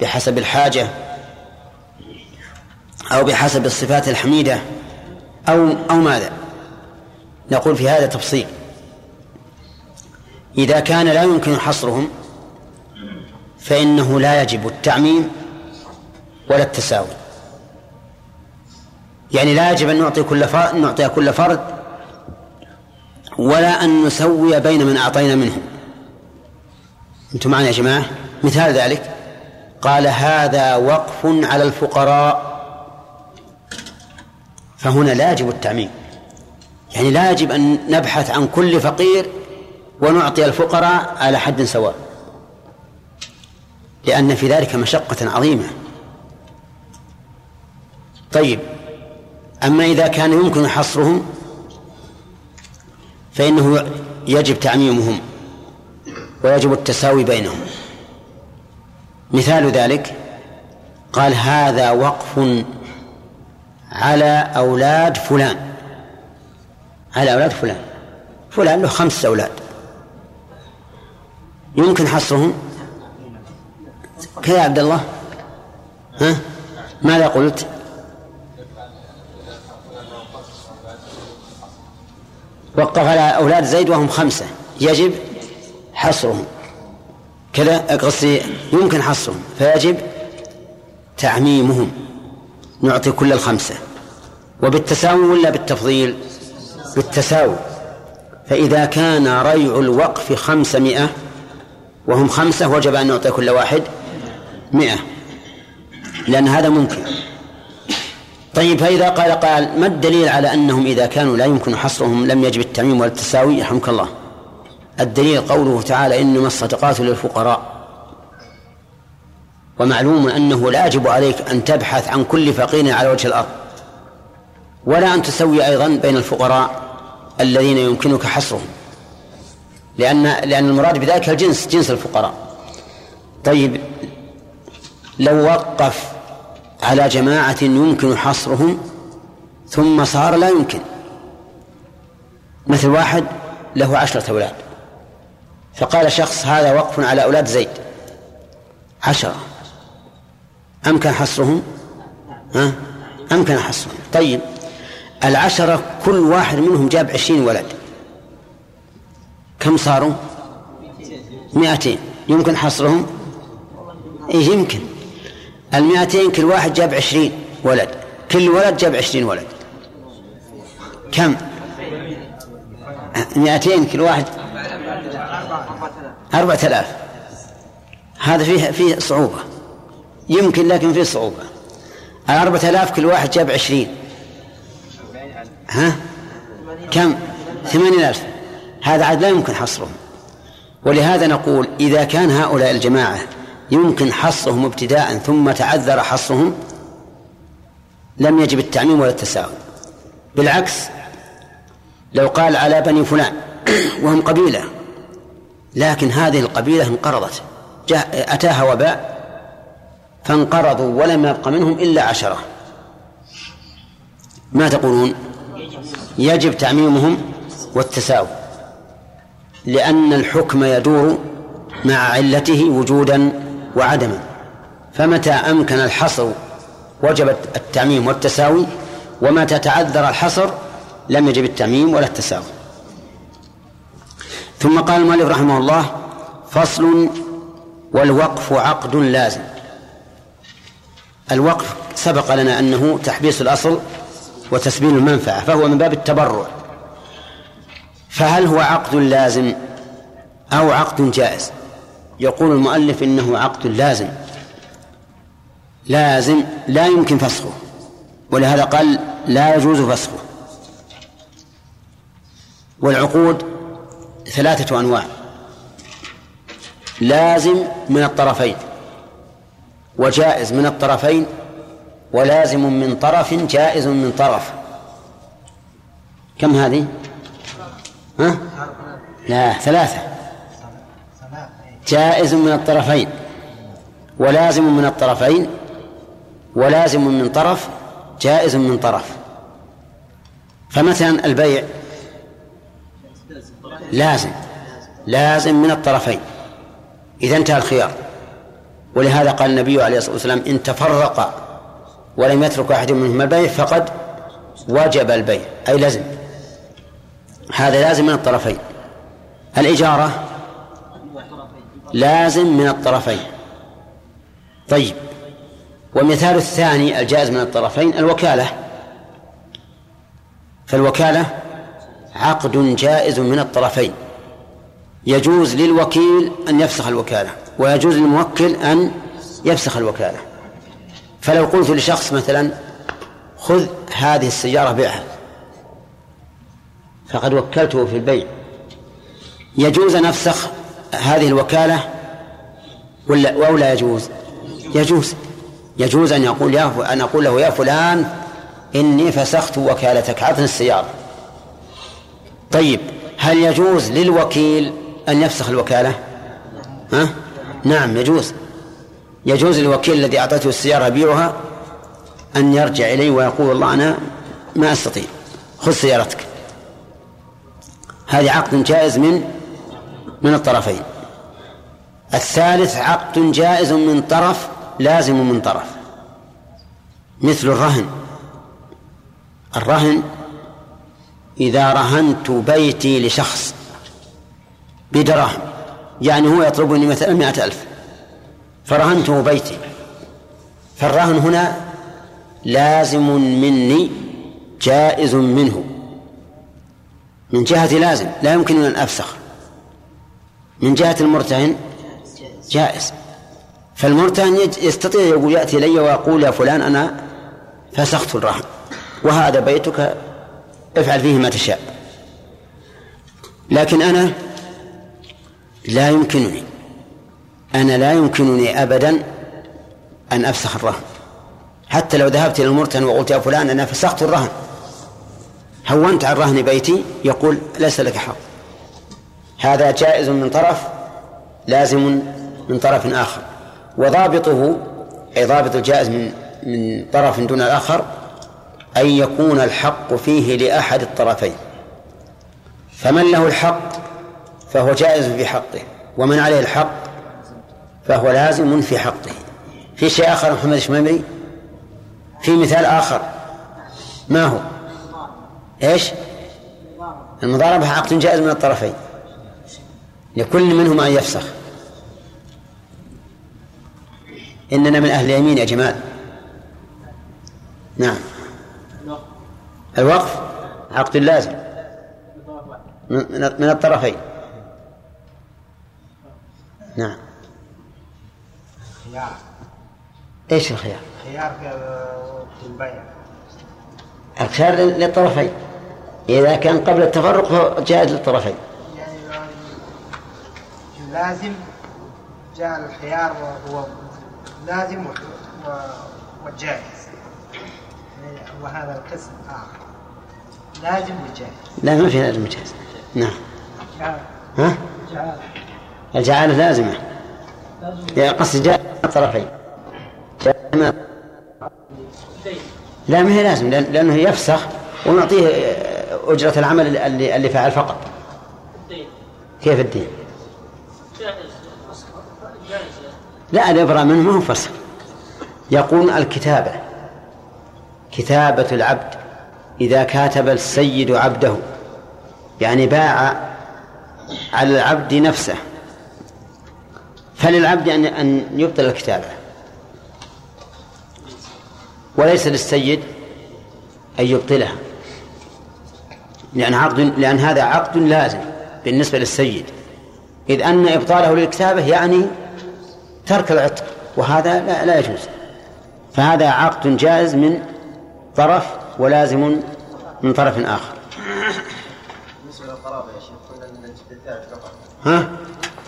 بحسب الحاجة أو بحسب الصفات الحميدة أو أو ماذا؟ نقول في هذا تفصيل إذا كان لا يمكن حصرهم فإنه لا يجب التعميم ولا التساوي يعني لا يجب أن نعطي كل فرد نعطي كل فرد ولا أن نسوي بين من أعطينا منهم. أنتم معنا يا جماعة؟ مثال ذلك. قال هذا وقف على الفقراء. فهنا لا يجب التعميم. يعني لا يجب أن نبحث عن كل فقير ونعطي الفقراء على حد سواء. لأن في ذلك مشقة عظيمة. طيب. أما إذا كان يمكن حصرهم فإنه يجب تعميمهم ويجب التساوي بينهم. مثال ذلك قال هذا وقف على أولاد فلان. على أولاد فلان. فلان له خمسة أولاد. يمكن حصرهم؟ كذا عبد الله؟ ها؟ ماذا قلت؟ وقف على أولاد زيد وهم خمسة. يجب حصرهم. كذا قصدي يمكن حصرهم. فيجب تعميمهم. نعطي كل الخمسة. وبالتساوي ولا بالتفضيل؟ بالتساوي. فإذا كان ريع الوقف خمسمائة وهم خمسة وجب أن نعطي كل واحد مئة. لأن هذا ممكن. طيب فإذا قال قال ما الدليل على أنهم إذا كانوا لا يمكن حصرهم لم يجب التعميم ولا التساوي؟ يرحمك الله. الدليل قوله تعالى إنما الصدقات للفقراء. ومعلوم أنه لا يجب عليك أن تبحث عن كل فقير على وجه الأرض ولا أن تسوي أيضا بين الفقراء الذين يمكنك حصرهم لأن لأن المراد بذلك الجنس جنس الفقراء. طيب لو وقف على جماعة يمكن حصرهم ثم صار لا يمكن. مثل واحد له عشرة أولاد. فقال شخص هذا وقف على أولاد زيد. عشرة. أمكن حصرهم؟ ها؟ أمكن حصرهم؟ طيب. العشرة كل واحد منهم جاب عشرين ولد. كم صاروا؟ مئتين. يمكن حصرهم؟ إيه يمكن. المئتين كل واحد جاب عشرين ولد. كل ولد جاب عشرين ولد. كم؟ مئتين كل واحد. أربعة آلاف. هذا فيه فيه صعوبة. يمكن لكن فيه صعوبة. الأربعة آلاف كل واحد جاب عشرين. ها؟ كم؟ ثمانين ألف هذا عاد لا يمكن حصرهم. ولهذا نقول إذا كان هؤلاء الجماعة يمكن حصرهم ابتداء ثم تعذر حصرهم لم يجب التعميم ولا التساؤل. بالعكس لو قال على بني فلان وهم قبيلة لكن هذه القبيلة انقرضت جاء أتاها وباء فانقرضوا ولم يبق منهم إلا عشرة. ما تقولون؟ يجب تعميمهم والتساوي لأن الحكم يدور مع علته وجودا وعدما فمتى أمكن الحصر وجب التعميم والتساوي ومتى تعذر الحصر لم يجب التعميم ولا التساوي. ثم قال المؤلف رحمه الله فصل والوقف عقد لازم. الوقف سبق لنا أنه تحبيس الأصل وتسبيل المنفعة فهو من باب التبرع. فهل هو عقد لازم أو عقد جائز؟ يقول المؤلف إنه عقد لازم. لازم لا يمكن فسخه. ولهذا قال لا يجوز فسخه. والعقود ثلاثة أنواع. لازم من الطرفين. وجائز من الطرفين ولازم من طرف جائز من طرف. كم هذه؟ ها؟ لا ثلاثة. جائز من الطرفين ولازم من الطرفين ولازم من طرف جائز من طرف. فمثلا البيع لازم لازم من الطرفين. إذا انتهى الخيار. ولهذا قال النبي عليه الصلاة والسلام إن تفرق ولم يترك أحد منهما البيع فقد وجب البيع أي لازم. هذا لازم من الطرفين. الإجارة لازم من الطرفين. طيب. والمثال الثاني الجائز من الطرفين الوكالة. فالوكالة عقد جائز من الطرفين. يجوز للوكيل أن يفسخ الوكالة ويجوز للموكل أن يفسخ الوكالة. فلو قلت لشخص مثلا خذ هذه السيارة بيعها فقد وكلته في البيع. يجوز أن أفسخ هذه الوكالة ولا أو لا يجوز؟ يجوز. يجوز أن يقول يا أن أقول له يا فلان إني فسخت وكالتك عطني السيارة. طيب هل يجوز للوكيل أن يفسخ الوكالة؟ ها؟ نعم يجوز. يجوز للوكيل الذي أعطته السيارة بيعها أن يرجع إليه ويقول والله أنا ما أستطيع خذ سيارتك. هذه عقد جائز من من الطرفين. الثالث عقد جائز من طرف لازم من طرف. مثل الرهن. الرهن إذا رهنت بيتي لشخص بدراهم يعني هو يطلبني مثلا مئة ألف فرهنته بيتي. فالرهن هنا لازم مني جائز منه. من جهة لازم لا يمكن أن أفسخ. من جهة المرتهن؟ جائز. فالمرتهن يستطيع يقول يأتي إلي ويقول يا فلان أنا فسخت الرهن وهذا بيتك افعل فيه ما تشاء. لكن أنا لا يمكنني أنا لا يمكنني أبدا أن أفسخ الرهن حتى لو ذهبت إلى المرتهن وقلت يا فلان أنا فسخت الرهن هونت عن رهن بيتي يقول ليس لك حق. هذا جائز من طرف لازم من طرف آخر. وضابطه أي ضابط الجائز من من طرف دون الآخر أن يكون الحق فيه لأحد الطرفين. فمن له الحق فهو جائز في حقه ومن عليه الحق فهو لازم في حقه. في شيء آخر محمد الشمامري في مثال آخر. ما هو؟ إيش؟ المضاربة عقد جائز من الطرفين. لكل منهما أن يفسخ. إننا من أهل اليمين يا جمال نعم. الوقف عقد لازم من الطرفين. نعم. خيار. إيش الخيار؟ خيار البيع الخيار للطرفين. إذا كان قبل التفرق فهو جائز للطرفين. لازم جاء الخيار وهو لازم و- و- والجائز يعني وهذا القسم آخر. لازم وجائز لا ما في لازم جائز نعم. جعل. ها؟ جعل. الجعالة لازمة. يا قصد جاء من الطرفين جاء لا ما هي لازم لأن- لأنه يفسخ ونعطيه أجرة العمل اللي, اللي فعل فقط. كيف الدين؟ جائز جائز لا الإبرة منه ما هو فسخ يقول الكتابة كتابة العبد إذا كاتب السيد عبده يعني باع على العبد نفسه. فللعبد أن أن يبطل الكتابة. وليس للسيد أن يبطلها. لأن عقد لأن هذا عقد لازم بالنسبة للسيد. إذ أن إبطاله للكتابة يعني ترك العتق وهذا لا, لا يجوز. فهذا عقد جائز من طرف ولازم من طرف آخر. بالنسبة للقرابة يا شيخ قلنا من الجد الثالث فقط. ها؟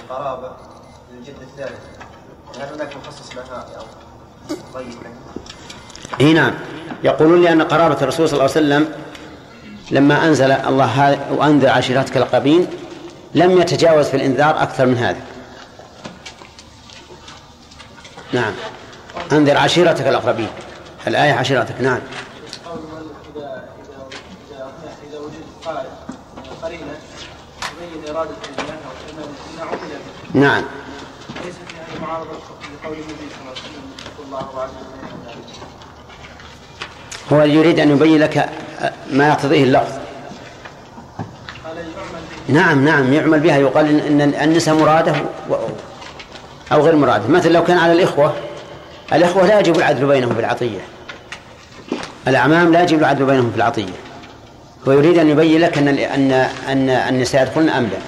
القرابة من الجد الثالث هل هناك مخصص لها أو طيب؟ اي نعم. يقولون لأن قرابة الرسول صلى الله عليه وسلم لما أنزل الله هذا وأنذر عشيرتك الأقربين لم يتجاوز في الإنذار أكثر من هذا نعم. أنذر عشيرتك الأقربين. الآية عشيرتك نعم. نعم. ليس معارضه لقول الله هو يريد أن يبين لك ما يقتضيه اللفظ. نعم نعم يعمل بها. يقال إن النساء مراده أو غير مراده مثلا لو كان على الإخوة الإخوة لا يجب العدل بينهم في العطية. الأعمام لا يجب العدل بينهم في العطية. ويريد أن يبين لك أن أن أن النساء يدخلن أم لا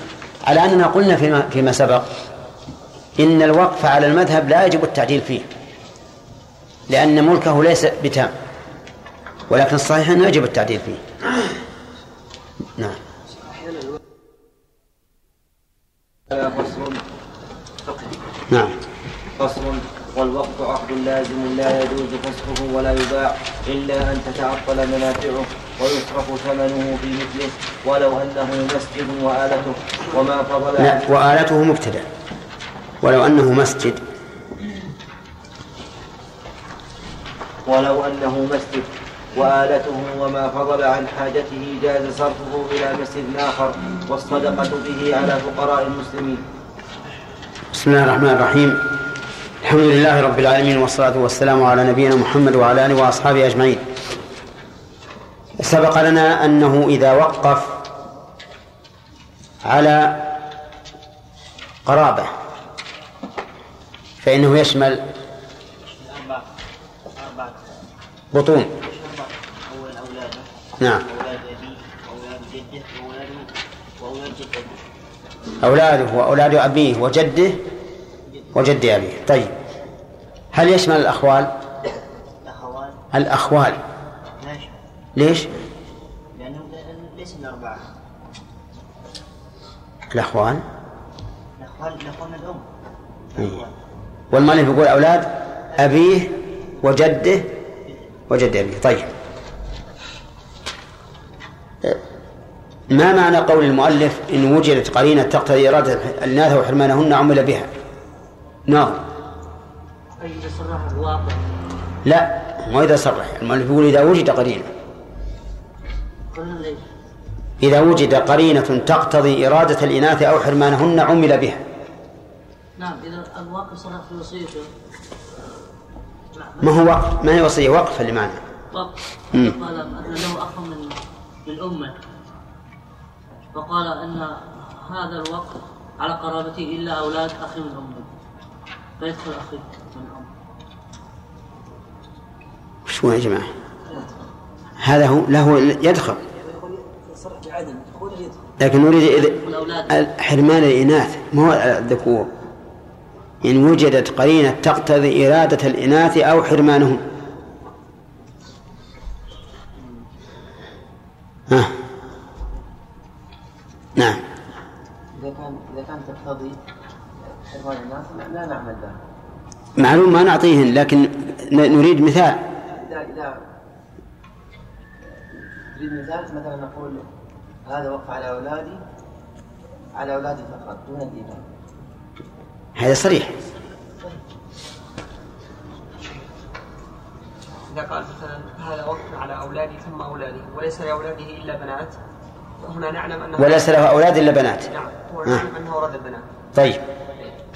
على أننا قلنا فيما فيما سبق إن الوقف على المذهب لا يجب التعديل فيه لأن ملكه ليس بتام. ولكن الصحيح أنه يجب التعديل فيه. نعم. نعم. فصل. والوقت عقد لازم لا يجوز فسخه ولا يباع إلا أن تتعطل منافعه ويصرف ثمنه في مثله ولو أنه مسجد وآلته. وما فضل لا عن وآلته مبتدأ. ولو أنه مسجد. ولو أنه مسجد وآلته وما فضل عن حاجته جاز صرفه إلى مسجد آخر والصدقة به على فقراء المسلمين. بسم الله الرحمن الرحيم. الحمد لله رب العالمين والصلاة والسلام على نبينا محمد وعلى آله وأصحابه أجمعين. سبق لنا أنه إذا وقف على قرابة فإنه يشمل بطون. نعم. أولاده وأولاد أبيه وجده وجد أبيه طيب. هل يشمل الأخوال؟ الأخوال؟ يشمل. ليش؟ لأنه ليس من أربعة الأخوال الأخوان الأخوان الأم. إيه. والمؤلف يقول أولاد أبيه وجده وجد أبيه. طيب. ما معنى قول المؤلف إن وجدت قرينة تقتضي إرادة الإناث وحرمانهن عمل بها؟ نعم. أي صرح الواقع؟ لا ما إذا صرح. المؤلف يقول إذا وجد قرينة. إذا وجد قرينة تقتضي إرادة الإناث أو حرمانهن عمل بها. نعم إذا الواقع صرح في وصيته. ما هو وقف ما هي وصية؟ وقف اللي معنى وقف. قال أن له أخ من من أمه. فقال أن هذا الوقف على قرابته إلا أولاد أخي من أمه. من أم شو يا جماعة؟ هذا هو له يدخل يدخل. لكن نريد حرمان الإناث ما هو الذكور. إن وجدت قرينة تقتضي إرادة الإناث أو حرمانهم. ها. نعم. إذا كان إذا كان تقتضي الناس لا, نعمل ذلك معلوم ما نعطيهن لكن نريد مثال. إذا إذا تريد مثال مثلا نقول هذا وقف على أولادي على أولادي فقط دون الإيمان هذا صريح. إذا قال مثلا هذا وقف على أولادي ثم أولادي وليس لأولاده إلا بنات فهنا نعلم أنه وليس له أولاد إلا بنات. نعم ونعلم أنه رد البنات. طيب.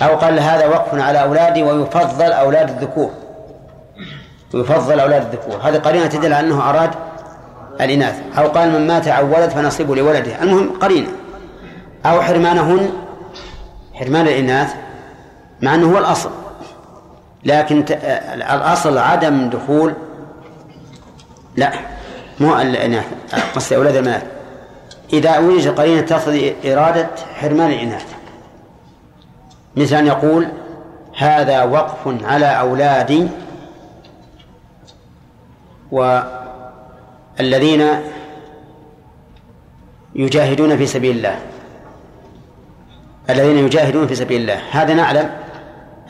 أو قال هذا وقف على أولادي ويفضل أولاد الذكور. ويفضل أولاد الذكور. هذه قرينة تدل على أنه أراد الإناث. أو قال من مات عن ولد فنصيبه لولده. المهم قرينة. أو حرمانهن حرمان الإناث مع أنه هو الأصل. لكن الأصل عدم دخول لا مو الإناث قصدي أولاد البنات إذا وجد قرينة تقتضي إرادة حرمان الإناث. مثل أن يقول هذا وقف على أولادي والذين يجاهدون في سبيل الله. الذين يجاهدون في سبيل الله. هذا نعلم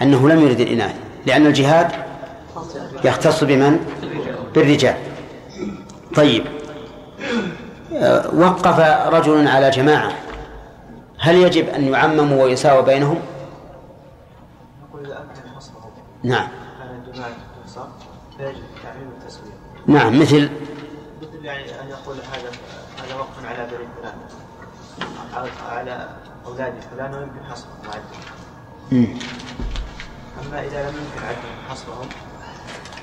أنه لم يرد الإناث لأن الجهاد يختص بمن؟ بالرجال. طيب. وقف رجل على جماعة. هل يجب أن يعمموا ويساوى بينهم؟ نعم. نعم مثل؟ مثل يعني أن يقول هذا هذا وقف على بني فلان على- على أولاد فلان ويمكن حصره وعدهم مم. أما إذا لم يمكن عدهم حصرهم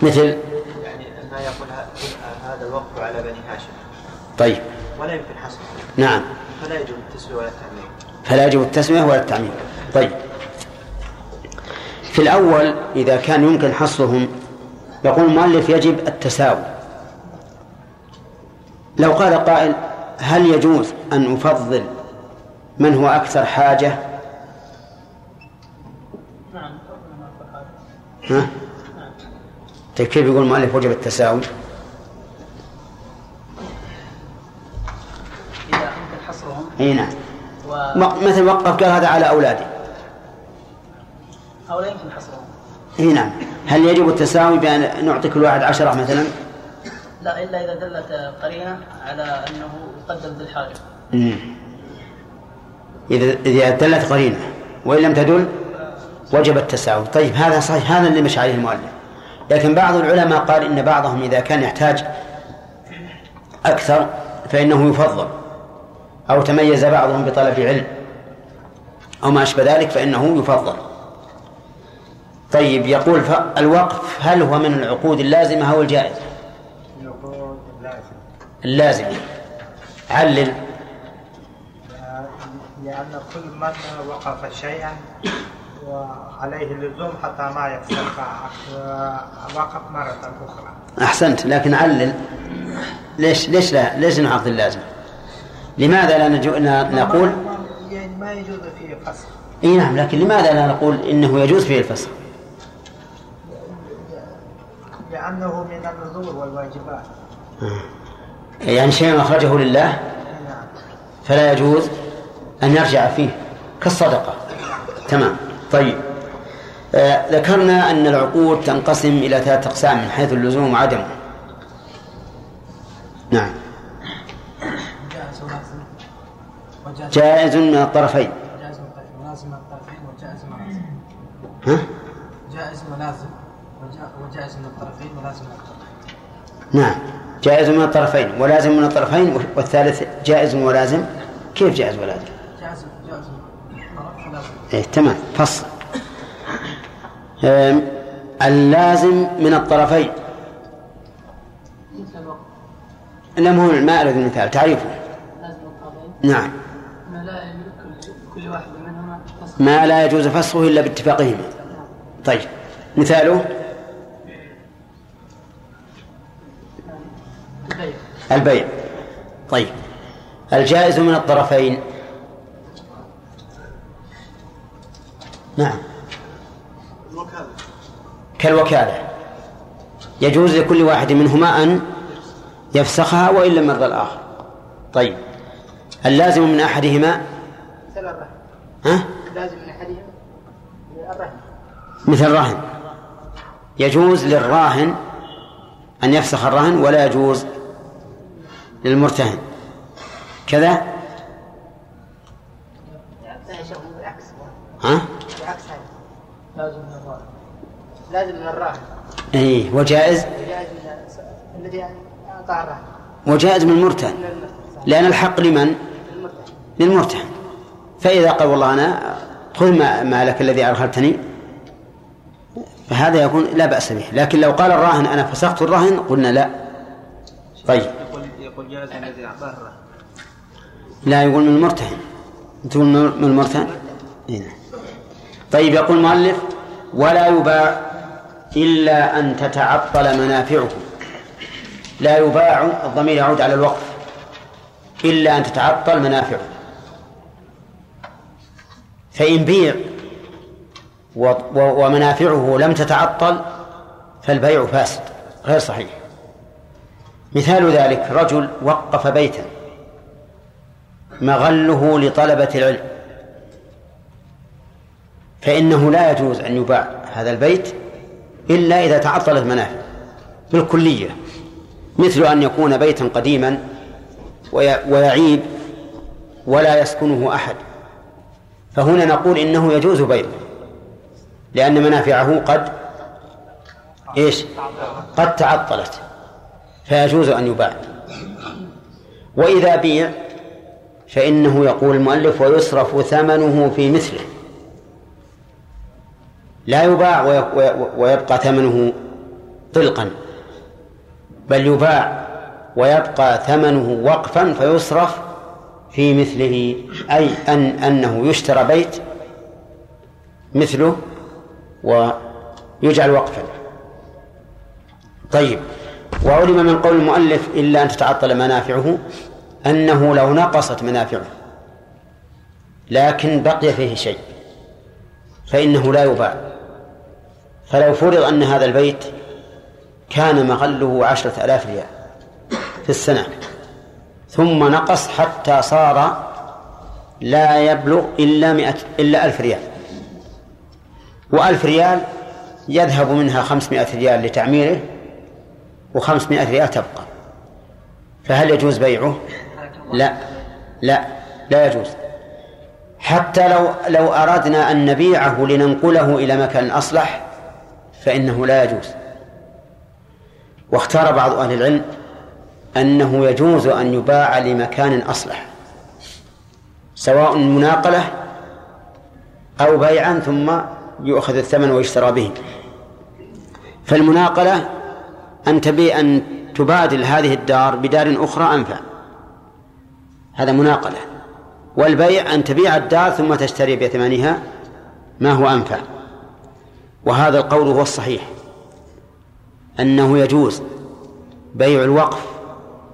مثل يعني ما يقول هذا الوقف على بني هاشم طيب. ولا يمكن حصره نعم. فلا يجوز التسوية ولا التعميم. فلا يجب التسمية ولا التعميم. طيب. في الأول إذا كان يمكن حصرهم يقول المؤلف يجب التساوي. لو قال قائل هل يجوز أن أفضل من هو أكثر حاجة؟ نعم ها؟ طيب كيف يقول المؤلف وجب التساوي؟ إذا أمكن حصرهم. إي نعم. و... مثل وقف قال هذا على أولادي أو لا يمكن حصرهم. إي نعم. هل يجب التساوي بأن نعطي كل واحد عشرة مثلا؟ لا إلا إذا دلت قرينة على أنه يقدم بالحاجة. مم. إذا إذا دلت قرينة وإن لم تدل وجب التساوي. طيب هذا صحيح. هذا اللي مش عليه المؤلف. لكن بعض العلماء قال إن بعضهم إذا كان يحتاج أكثر فإنه يفضل أو تميز بعضهم بطلب علم أو ما أشبه ذلك فإنه يفضل. طيب يقول الوقف هل هو من العقود اللازمة أو الجائزة؟ اللازمة. علل. لأن كل من وقف شيئا وعليه اللزوم حتى ما يفسد وقف مرة أخرى. أحسنت لكن علل. ليش ليش لا؟ ليش نعطي اللازم؟ لماذا لا نجو نقول؟ يعني ما يجوز فيه فسخ إي نعم لكن لماذا لا نقول إنه يجوز فيه الفسخ؟ لأنه من النذور والواجبات. يعني شيء أخرجه لله؟ نعم. فلا يجوز أن يرجع فيه كالصدقة. تمام. طيب. آه ذكرنا أن العقود تنقسم إلى ثلاثة أقسام من حيث اللزوم وعدمه نعم. جائز ولازم وجائز. جائز من الطرفين. ولازم من الطرفين وجائز ولازم ها؟ جائز من الطرفين ولازم من الطرفين. نعم. جائز من الطرفين ولازم من الطرفين والثالث جائز ولازم. كيف جائز ولازم؟ جائز جائز إيه تمام. فصل. اللازم من الطرفين. مثل الوقت. لم هو ما أريد المثال. تعريفه لازم الطرفين. نعم. ما لا لا يملك كل- واحد منهما ما لا يجوز فسخه إلا باتفاقهما. طيب. مثاله. البيع. طيب. الجائز من الطرفين. نعم. الوكالة كالوكالة. يجوز لكل واحد منهما أن يفسخها وإن لم يرضى الآخر. طيب. اللازم من أحدهما؟ ها؟ لازم من احدهم الرهن مثل الرهن. يجوز للراهن أن يفسخ الرهن ولا يجوز للمرتهن. كذا؟ ها؟ لازم من الراهن لازم من الراهن اي وجائز؟ الذي الرهن وجائز من المرتهن. لأن الحق لمن؟ للمرتهن. فإذا قال والله أنا خذ ما مالك الذي أرهلتني فهذا يكون لا بأس به. لكن لو قال الراهن أنا فسخت الرهن قلنا لا. طيب. جائز الذي لا يقول من المرتهن. تقول من المرتهن؟ إيه نعم. طيب يقول المؤلف ولا يباع إلا أن تتعطل منافعه. لا يباع الضمير يعود على الوقف. إلا أن تتعطل منافعه. فإن بيع ومنافعه لم تتعطل فالبيع فاسد غير صحيح. مثال ذلك رجل وقف بيتا مغله لطلبة العلم فإنه لا يجوز أن يباع هذا البيت إلا إذا تعطلت منافع بالكلية مثل أن يكون بيتا قديما وي- ويعيب ولا يسكنه أحد. فهنا نقول إنه يجوز بيعه لأن منافعه قد إيش؟ قد تعطلت. فيجوز أن يباع. وإذا بيع فإنه يقول المؤلف ويصرف ثمنه في مثله. لا يباع وي- وي- ويبقى ثمنه طلقا بل يباع ويبقى ثمنه وقفا فيصرف في مثله أي أن أنه يشترى بيت مثله ويجعل وقفا. طيب. وعلم من قول المؤلف إلا أن تتعطل منافعه أنه لو نقصت منافعه لكن بقي فيه شيء فإنه لا يباع. فلو فرض أن هذا البيت كان مغله عشرة آلاف ريال في السنة ثم نقص حتى صار لا يبلغ إلا مئة إلا ألف ريال. وألف ريال يذهب منها خمسمائة ريال لتعميره وخمسمائة ريال تبقى. فهل يجوز بيعه؟ لا. لا. لا يجوز. حتى لو لو أردنا أن نبيعه لننقله إلى مكان أصلح فإنه لا يجوز. واختار بعض أهل العلم أنه يجوز أن يباع لمكان أصلح سواء مناقلة أو بيعا ثم يؤخذ الثمن ويشترى به. فالمناقلة أن تبيع أن تبادل هذه الدار بدار أخرى أنفع. هذا مناقلة. والبيع أن تبيع الدار ثم تشتري بثمنها ما هو أنفع. وهذا القول هو الصحيح. أنه يجوز بيع الوقف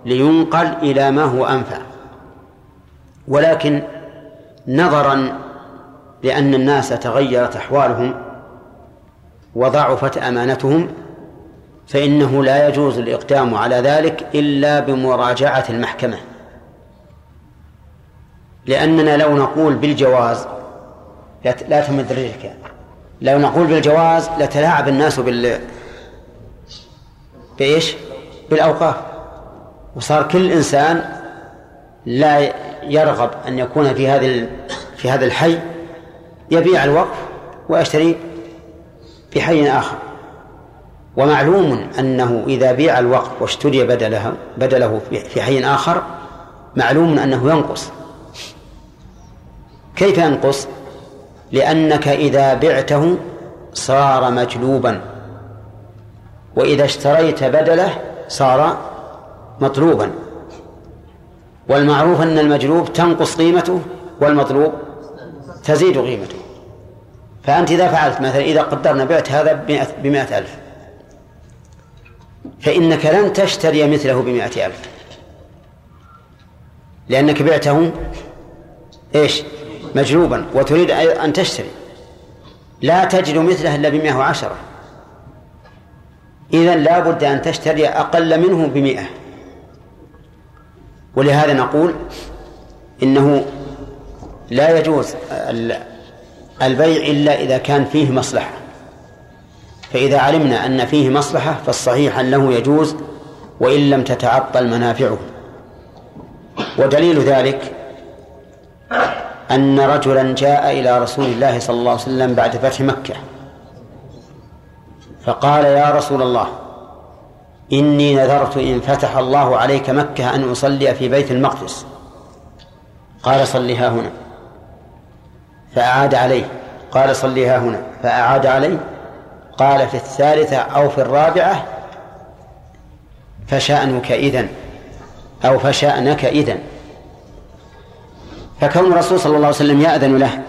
لينقل إلى ما هو أنفع. ولكن نظرا لأن الناس تغيرت أحوالهم وضعفت أمانتهم فإنه لا يجوز الإقدام على ذلك إلا بمراجعة المحكمة. لأننا لو نقول بالجواز لا تمد رجلك. لو نقول بالجواز لتلاعب الناس بال بإيش؟ بالأوقاف. وصار كل إنسان لا يرغب أن يكون في هذا في هذا الحي يبيع الوقف ويشتري في حي آخر. ومعلوم أنه إذا بيع الوقف واشتري بدله بدله في حي آخر معلوم أنه ينقص. كيف ينقص؟ لأنك إذا بعته صار مجلوبا وإذا اشتريت بدله صار مطلوبا. والمعروف أن المجلوب تنقص قيمته والمطلوب تزيد قيمته. فأنت إذا فعلت مثلا إذا قدرنا بعت هذا بمئة ألف فإنك لن تشتري مثله بمئة ألف. لأنك بعته إيش؟ مجلوبا وتريد أن تشتري. لا تجد مثله إلا بمئة وعشرة. إذا لا بد أن تشتري أقل منه بمئة. ولهذا نقول إنه لا يجوز البيع إلا إذا كان فيه مصلحة. فإذا علمنا أن فيه مصلحة فالصحيح أنه يجوز وإن لم تتعطل منافعه. ودليل ذلك أن رجلا جاء إلى رسول الله صلى الله عليه وسلم بعد فتح مكة. فقال يا رسول الله إني نذرت إن فتح الله عليك مكة أن أصلي في بيت المقدس. قال صلها هنا. فأعاد عليه. قال صلها هنا. فأعاد عليه. قال في الثالثة أو في الرابعة فشأنك إذن أو فشأنك إذن. فكون الرسول صلى الله عليه وسلم يأذن له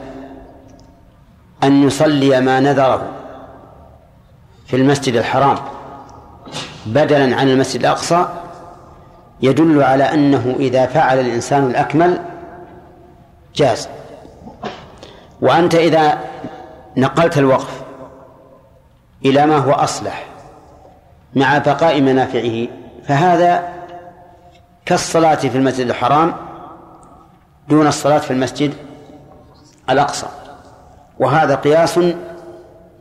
أن يصلي ما نذره في المسجد الحرام بدلا عن المسجد الأقصى يدل على أنه إذا فعل الإنسان الأكمل جاز. وأنت إذا نقلت الوقف إلى ما هو أصلح مع بقاء منافعه فهذا كالصلاة في المسجد الحرام دون الصلاة في المسجد الأقصى. وهذا قياس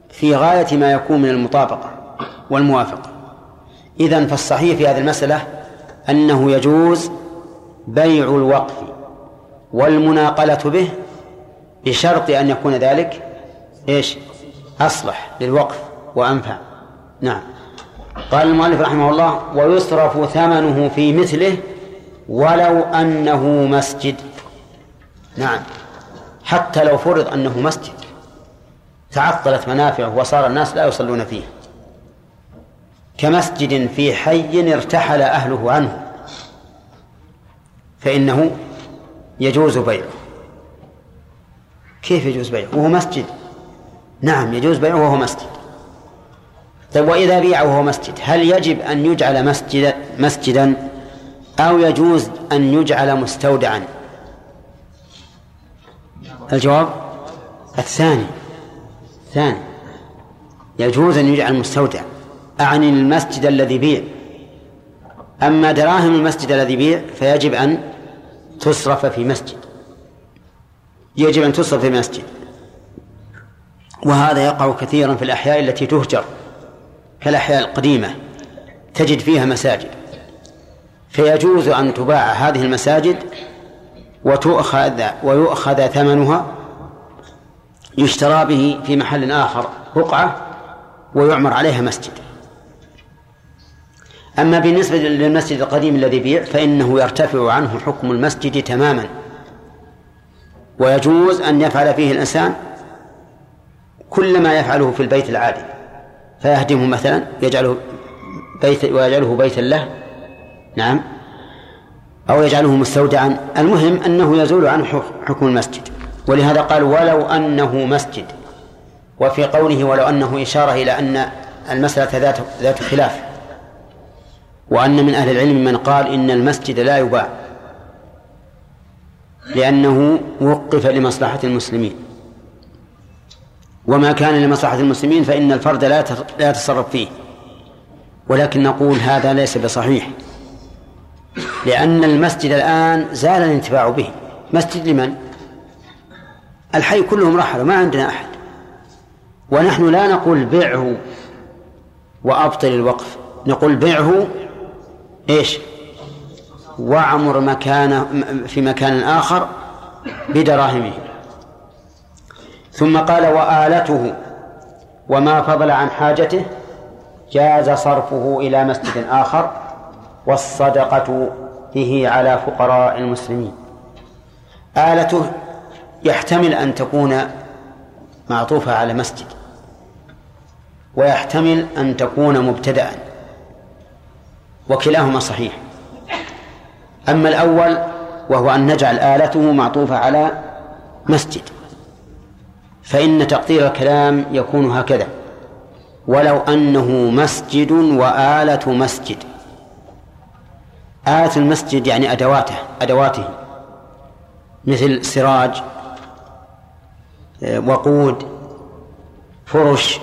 في غاية ما يكون من المطابقة والموافقة. إذن فالصحيح في هذه المسألة أنه يجوز بيع الوقف والمناقلة به بشرط أن يكون ذلك إيش؟ أصلح للوقف. وأنفع. نعم. قال المؤلف رحمه الله ويصرف ثمنه في مثله ولو أنه مسجد. نعم. حتى لو فرض أنه مسجد. تعطلت منافعه وصار الناس لا يصلون فيه. كمسجد في حي ارتحل أهله عنه. فإنه يجوز بيعه. كيف يجوز بيعه؟ وهو مسجد. نعم يجوز بيعه وهو مسجد. طيب وإذا بيع وهو مسجد هل يجب أن يجعل مسجدا مسجدا أو يجوز أن يجعل مستودعا؟ الجواب الثاني. الثاني يجوز أن يجعل مستودع. أعني المسجد الذي بيع. أما دراهم المسجد الذي بيع فيجب أن تصرف في مسجد. يجب أن تصرف في مسجد. وهذا يقع كثيرا في الأحياء التي تهجر. كالأحياء القديمة تجد فيها مساجد. فيجوز أن تباع هذه المساجد وتؤخذ ويؤخذ ثمنها يشترى به في محل آخر بقعة ويعمر عليها مسجد. أما بالنسبة للمسجد القديم الذي بيع فإنه يرتفع عنه حكم المسجد تماما. ويجوز أن يفعل فيه الإنسان كل ما يفعله في البيت العادي. فيهدمه مثلا يجعله بيت ويجعله بيتا له. نعم. أو يجعله مستودعا. المهم أنه يزول عنه حكم المسجد. ولهذا قال ولو أنه مسجد. وفي قوله ولو أنه إشارة إلى أن المسألة ذات ذات خلاف. وأن من أهل العلم من قال إن المسجد لا يباع. لأنه وقف لمصلحة المسلمين. وما كان لمصلحة المسلمين فإن الفرد لا لا يتصرف فيه. ولكن نقول هذا ليس بصحيح. لأن المسجد الآن زال الانتفاع به. مسجد لمن؟ الحي كلهم رحلوا ما عندنا أحد. ونحن لا نقول بيعه وأبطل الوقف. نقول بيعه إيش؟ واعمر مكانه في مكان آخر بدراهمه. ثم قال وآلته وما فضل عن حاجته جاز صرفه إلى مسجد آخر والصدقة به على فقراء المسلمين. آلته يحتمل أن تكون معطوفة على مسجد ويحتمل أن تكون مبتدأ وكلاهما صحيح. أما الأول وهو أن نجعل آلته معطوفة على مسجد. فإن تقدير الكلام يكون هكذا. ولو أنه مسجد وآلة مسجد. آلة المسجد يعني أدواته أدواته. مثل سراج آه، وقود فرش.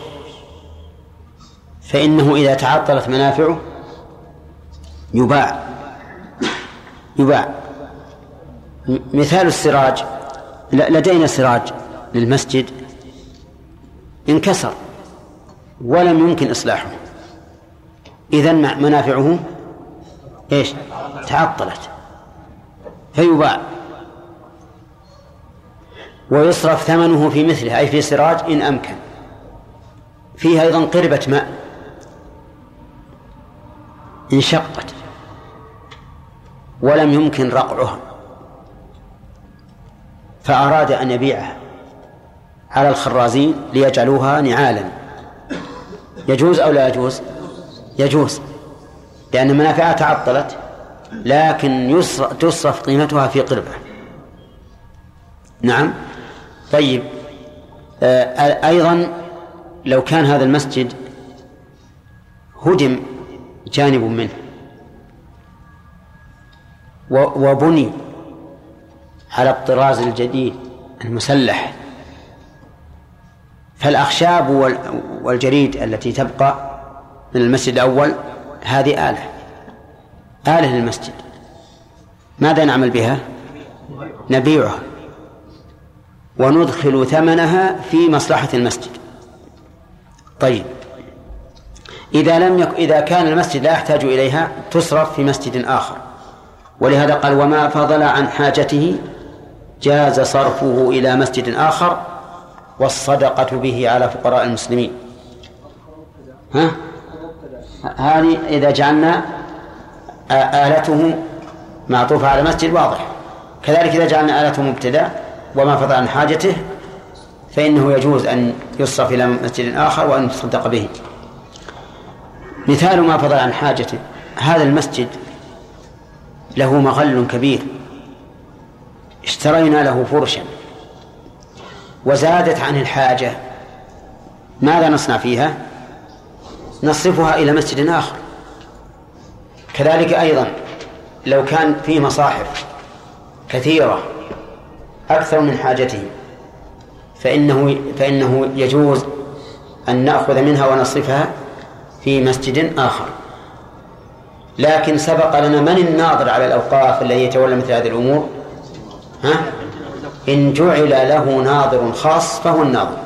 فإنه إذا تعطلت منافعه يباع. يباع. مثال السراج. لدينا سراج للمسجد. انكسر ولم يمكن إصلاحه. إذا منافعه إيش؟ تعطلت. فيباع. ويصرف ثمنه في مثله أي في سراج إن أمكن. فيها أيضا قربة ماء. انشقت. ولم يمكن رقعها. فأراد أن يبيعها. على الخرازين ليجعلوها نعالا. يجوز أو لا يجوز؟ يجوز لأن منافعها تعطلت لكن تصرف قيمتها في قربة نعم. طيب آه، أيضا لو كان هذا المسجد هدم جانب منه وبني على الطراز الجديد المسلح فالأخشاب والجريد التي تبقى من المسجد الأول هذه آلة آلة للمسجد. ماذا نعمل بها؟ نبيعها وندخل ثمنها في مصلحة المسجد. طيب إذا لم يك... إذا كان المسجد لا يحتاج إليها تصرف في مسجد آخر. ولهذا قال وما فضل عن حاجته جاز صرفه إلى مسجد آخر والصدقة به على فقراء المسلمين. ها؟ هذه إذا جعلنا آلته معطوفة على مسجد واضح. كذلك إذا جعلنا آلته مبتدأ وما فضل عن حاجته فإنه يجوز أن يصرف إلى مسجد آخر وأن يتصدق به. مثال ما فضل عن حاجته. هذا المسجد له مغل كبير. اشترينا له فرشا. وزادت عن الحاجة. ماذا نصنع فيها؟ نصرفها إلى مسجد آخر. كذلك أيضا لو كان فيه مصاحف كثيرة أكثر من حاجته فإنه فإنه يجوز أن نأخذ منها ونصرفها في مسجد آخر. لكن سبق لنا من الناظر على الأوقاف الذي يتولى مثل هذه الأمور؟ ها؟ إن جعل له ناظر خاص فهو الناظر.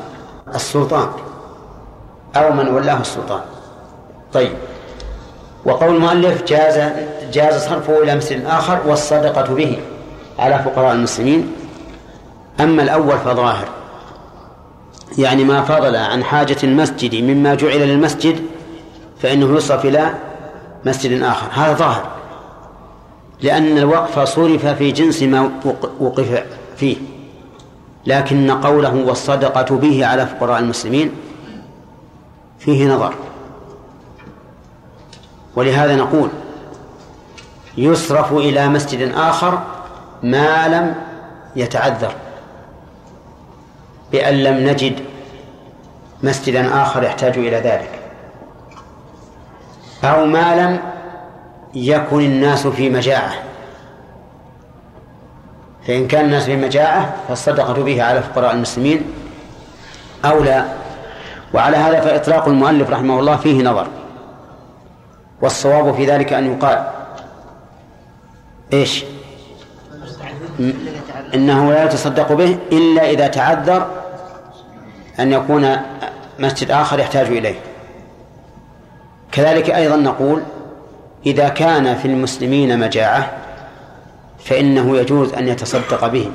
السلطان. أو من ولاه السلطان. طيب. وقول المؤلف جاز جاز صرفه إلى مسجد آخر والصدقة به على فقراء المسلمين. أما الأول فظاهر. يعني ما فضل عن حاجة المسجد مما جعل للمسجد فإنه يصرف إلى مسجد آخر. هذا ظاهر. لأن الوقف صرف في جنس ما وقف فيه. لكن قوله والصدقة به على فقراء المسلمين فيه نظر. ولهذا نقول يصرف إلى مسجد آخر ما لم يتعذر. بأن لم نجد مسجدا آخر يحتاج إلى ذلك. أو ما لم يكن الناس في مجاعة. فإن كان الناس في مجاعة فالصدقة به على فقراء المسلمين أولى. وعلى هذا فإطلاق المؤلف رحمه الله فيه نظر. والصواب في ذلك أن يقال. إيش؟ إنه لا يتصدق به إلا إذا تعذر أن يكون مسجد آخر يحتاج إليه. كذلك أيضا نقول إذا كان في المسلمين مجاعة فإنه يجوز أن يتصدق به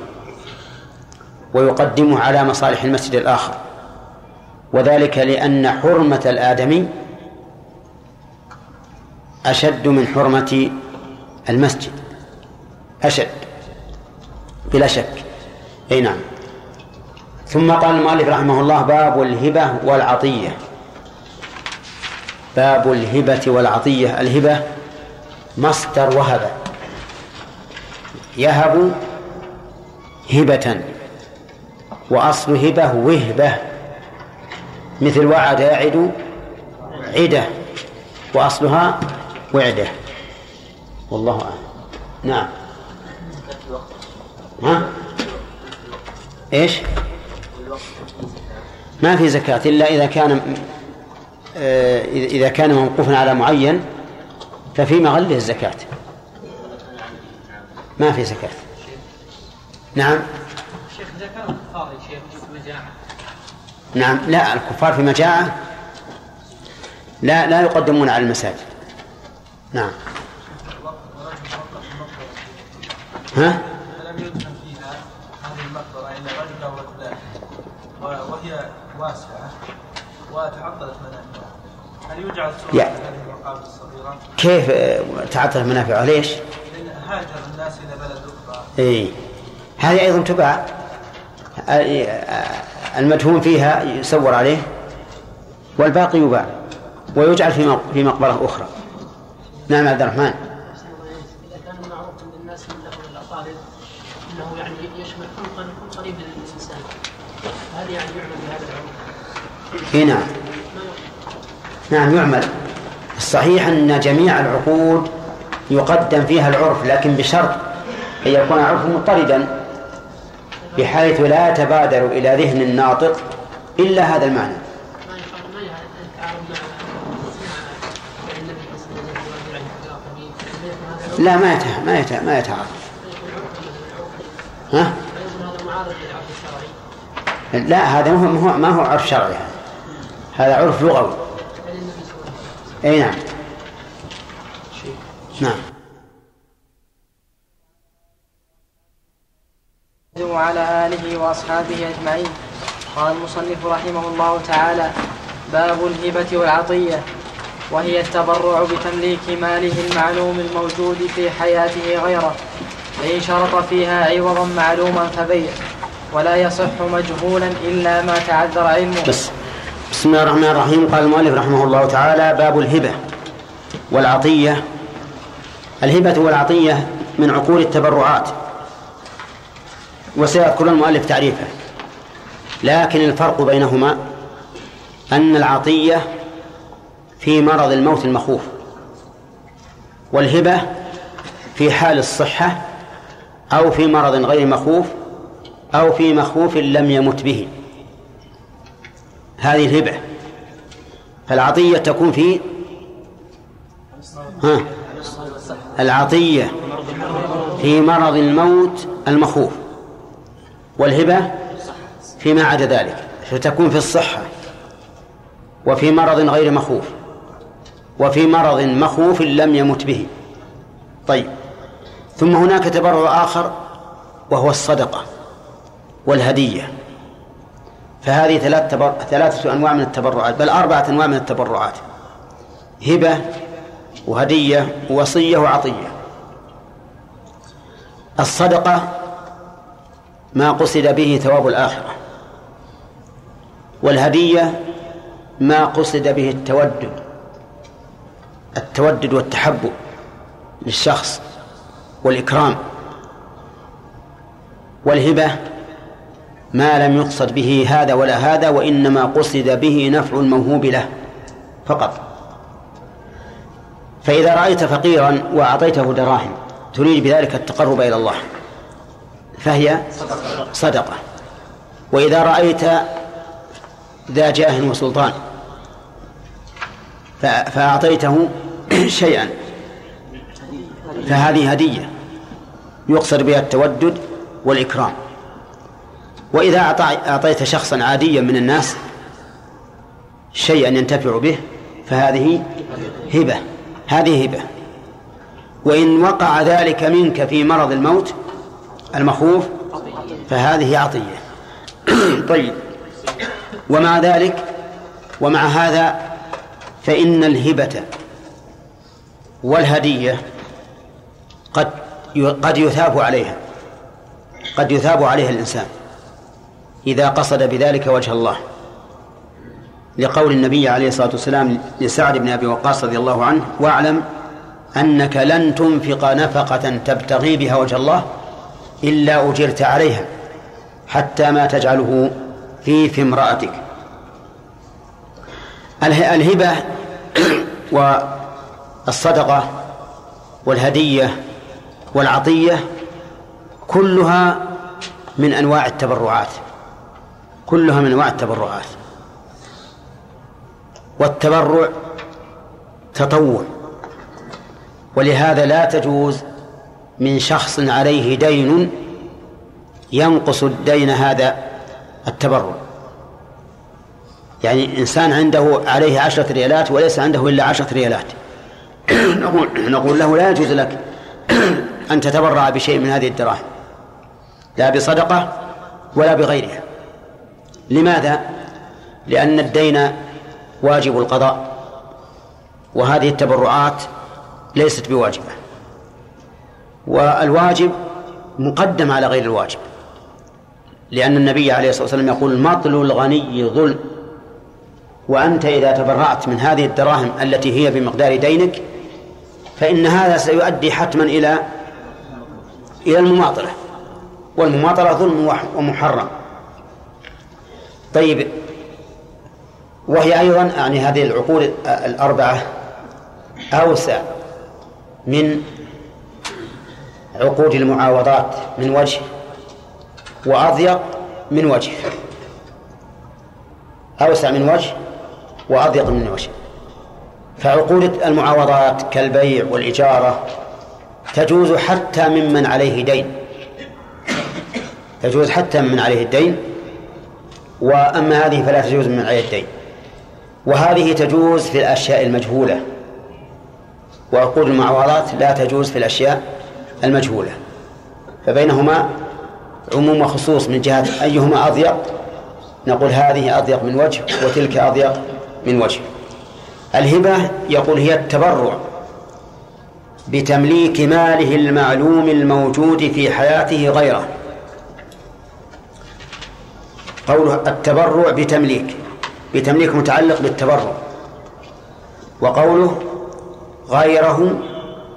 ويقدمه على مصالح المسجد الآخر. وذلك لأن حرمة الآدمي أشد من حرمة المسجد. أشد بلا شك. أي نعم. ثم قال المؤلف رحمه الله باب الهبة والعطية. باب الهبة والعطية. الهبة مصدر وهب يهب هبة وأصل هبة وهبة مثل وعد يعد عدة وأصلها وعدة. والله أعلم. نعم. ها؟ إيش؟ ما في زكاة إلا إذا كان آه، إذا كان موقوفا على معين ففي مغله الزكاة. ما في زكاة نعم شيخ إذا كان الكفار يا شيخ في مجاعة نعم لا الكفار في مجاعة لا لا يقدمون على المساجد نعم ها؟ فلم يدفن فيها هذه المقبرة إلا رجل أو رجلان وهي واسعة وتعطلت منافعها هل يجعل صورة يا. هذه المقابر الصغيرة؟ كيف آه، تعطل منافعها ليش؟ هاجر الناس إلى بلد أخرى. إي. هذه أيضا تباع آه، المدفون فيها يسور عليه والباقي يباع ويجعل في في مقبرة أخرى. نعم عبد الرحمن. إذا كان معروف عند الناس من لفظ الأقارب أنه يعني يشمل خلقا يكون قريب للإنسان. هذه يعني يعمل بهذا إي نعم. نعم يعمل. الصحيح أن جميع العقود يقدم فيها العرف لكن بشرط أن يكون العرف مضطردا بحيث لا يتبادر إلى ذهن الناطق إلا هذا المعنى. لا ما يتع... ما يتع... ما يتعارض. ها؟ لا هذا ما هو ما هو عرف شرعي هذا عرف لغوي. أي نعم وعلى آله وأصحابه أجمعين. قال المصنف رحمه الله تعالى باب الهبة والعطية وهي التبرع بتمليك ماله المعلوم الموجود في حياته غيره فإن شرط فيها عوضا معلوما فبيع ولا يصح مجهولا إلا ما تعذر علمه. بس. بسم الله الرحمن الرحيم. قال المؤلف رحمه الله تعالى باب الهبة والعطية. الهبة والعطية من عقول التبرعات. وسيذكر المؤلف تعريفه. لكن الفرق بينهما أن العطية في مرض الموت المخوف والهبة في حال الصحة أو في مرض غير مخوف أو في مخوف لم يمت به. هذه الهبة. فالعطية تكون في ها؟ العطية في مرض الموت المخوف. والهبة فيما عدا ذلك فتكون في الصحة. وفي مرض غير مخوف. وفي مرض مخوف لم يمت به. طيب. ثم هناك تبرع آخر وهو الصدقة والهدية. فهذه ثلاث تبر... ثلاثة أنواع من التبرعات بل أربعة أنواع من التبرعات. هبة وهدية ووصية وعطية. الصدقة ما قصد به ثواب الآخرة. والهدية ما قصد به التودد التودد والتحبب للشخص والإكرام. والهبة ما لم يقصد به هذا ولا هذا وإنما قصد به نفع الموهوب له فقط. فإذا رأيت فقيرا وأعطيته دراهم تريد بذلك التقرب إلى الله. فهي صدقة. وإذا رأيت ذا جاه وسلطان فأعطيته شيئا فهذه هدية يقصد بها التودد والإكرام. وإذا أعطيت شخصا عاديا من الناس شيئا ينتفع به فهذه هبة هذه هبة. وإن وقع ذلك منك في مرض الموت المخوف فهذه عطية. طيب. ومع ذلك ومع هذا فإن الهبة والهدية قد قد يثاب عليها. قد يثاب عليها الإنسان إذا قصد بذلك وجه الله. لقول النبي عليه الصلاة والسلام لسعد بن أبي وقاص رضي الله عنه واعلم أنك لن تنفق نفقة تبتغي بها وجه الله إلا أجرت عليها حتى ما تجعله في في امرأتك. الهبة والصدقة والهدية والعطية كلها من أنواع التبرعات. كلها من أنواع التبرعات. والتبرع تطوع. ولهذا لا تجوز من شخص عليه دين ينقص الدين هذا التبرع. يعني إنسان عنده عليه عشرة ريالات وليس عنده إلا عشرة ريالات. نقول, نقول له لا يجوز لك أن تتبرع بشيء من هذه الدراهم. لا بصدقة ولا بغيرها. لماذا؟ لأن الدين واجب القضاء وهذه التبرعات ليست بواجبة. والواجب مقدم على غير الواجب. لأن النبي عليه الصلاة والسلام يقول مطل الغني ظلم. وأنت إذا تبرعت من هذه الدراهم التي هي بمقدار دينك فإن هذا سيؤدي حتما إلى إلى المماطلة. والمماطلة ظلم ومحرم. طيب وهي أيضا يعني هذه العقول الأربعة أوسع من عقود المعاوضات من وجه وأضيق من وجه. أوسع من وجه وأضيق من وجه. فعقود المعاوضات كالبيع والإجارة تجوز حتى ممن عليه دين. تجوز حتى ممن عليه الدين. وأما هذه فلا تجوز من عليه الدين. وهذه تجوز في الأشياء المجهولة. وعقود المعاوضات لا تجوز في الأشياء المجهولة. فبينهما عموم وخصوص من جهة أيهما أضيق؟ نقول هذه أضيق من وجه وتلك أضيق من وجه. الهبة يقول هي التبرع بتمليك ماله المعلوم الموجود في حياته غيره. قوله التبرع بتمليك بتمليك متعلق بالتبرع. وقوله غيره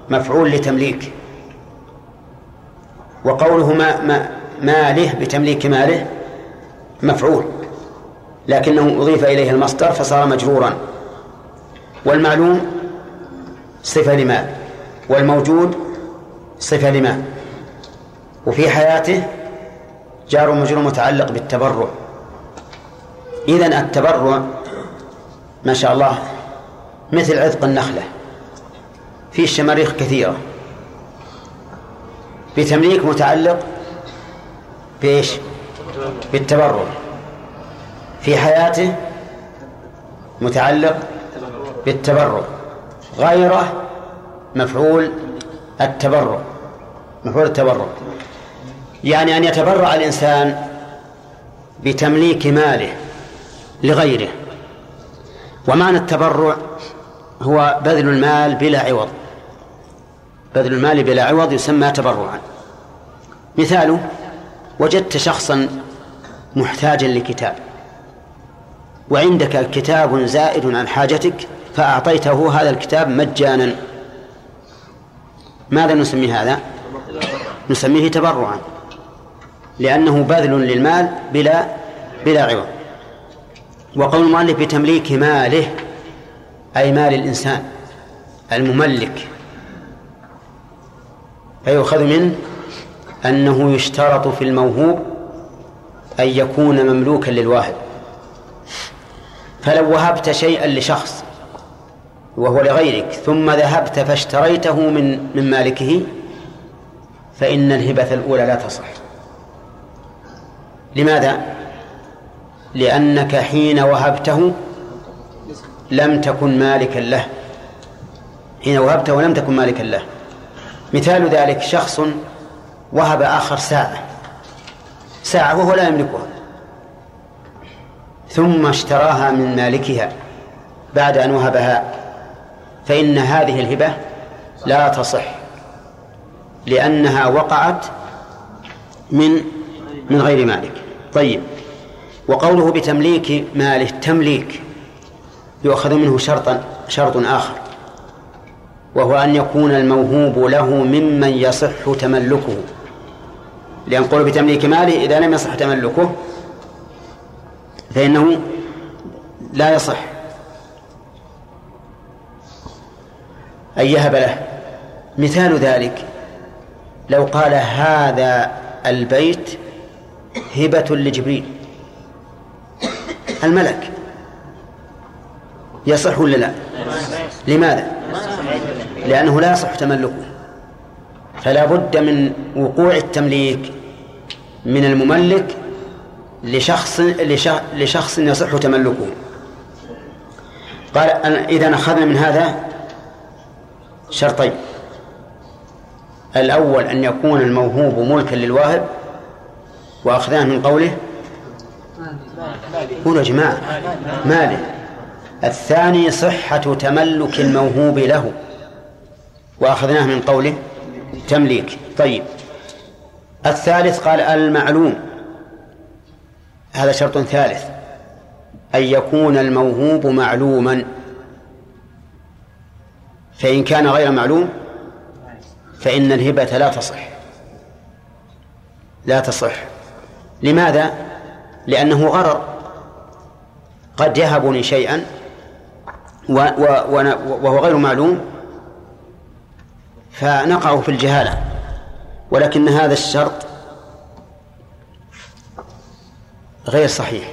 مفعول لتمليك. وقوله ما, ما ماله بتمليك ماله مفعول لكنه أضيف إليه المصدر فصار مجرورا. والمعلوم صفة لمال والموجود صفة لمال. وفي حياته جار مجرور متعلق بالتبرع. إذن التبرع ما شاء الله مثل عذق النخلة فيه شماريخ كثيرة. بتمليك متعلق بإيش؟ بالتبرع. في حياته متعلق بالتبرع. غيره مفعول التبرع. مفعول التبرع. يعني أن يتبرع الإنسان بتمليك ماله لغيره. ومعنى التبرع هو بذل المال بلا عوض. بذل المال بلا عوض يسمى تبرعا. مثاله وجدت شخصا محتاجا لكتاب. وعندك كتاب زائد عن حاجتك فأعطيته هذا الكتاب مجانا. ماذا نسمي هذا؟ نسميه تبرعا. لأنه بذل للمال بلا بلا عوض. وقول المؤلف بتمليك ماله أي مال الإنسان المملك. فيؤخذ منه أنه يشترط في الموهوب أن يكون مملوكا للواهب فلو وهبت شيئا لشخص وهو لغيرك ثم ذهبت فاشتريته من من مالكه فإن الهبة الأولى لا تصح. لماذا؟ لأنك حين وهبته لم تكن مالكا له. حين وهبته لم تكن مالكا له. مثال ذلك شخص وهب آخر ساعة ساعة وهو لا يملكها. ثم اشتراها من مالكها بعد أن وهبها. فإن هذه الهبة لا تصح لأنها وقعت من من غير مالك. طيب وقوله بتمليك ماله تمليك يؤخذ منه شرطا شرط آخر. وهو أن يكون الموهوب له ممن يصح تملكه. لأن قول بتمليك ماله إذا لم يصح تملكه فإنه لا يصح أن يهب له. مثال ذلك لو قال هذا البيت هبة لجبريل. الملك يصح ولا لا؟ لماذا؟ لأنه لا يصح تملكه. فلا بد من وقوع التمليك من المملك لشخص لشخص يصح تملكه. قال إذا أخذنا من هذا شرطين. الأول أن يكون الموهوب ملكا للواهب وأخذناه من قوله قولوا يا جماعة ماله. الثاني صحة تملك الموهوب له. وأخذناه من قوله تمليك. طيب. الثالث قال المعلوم. هذا شرط ثالث. أن يكون الموهوب معلوما. فإن كان غير معلوم فإن الهبة لا تصح. لا تصح. لماذا؟ لأنه غرر. قد يهبني شيئا وهو غير معلوم فنقع في الجهالة. ولكن هذا الشرط غير صحيح.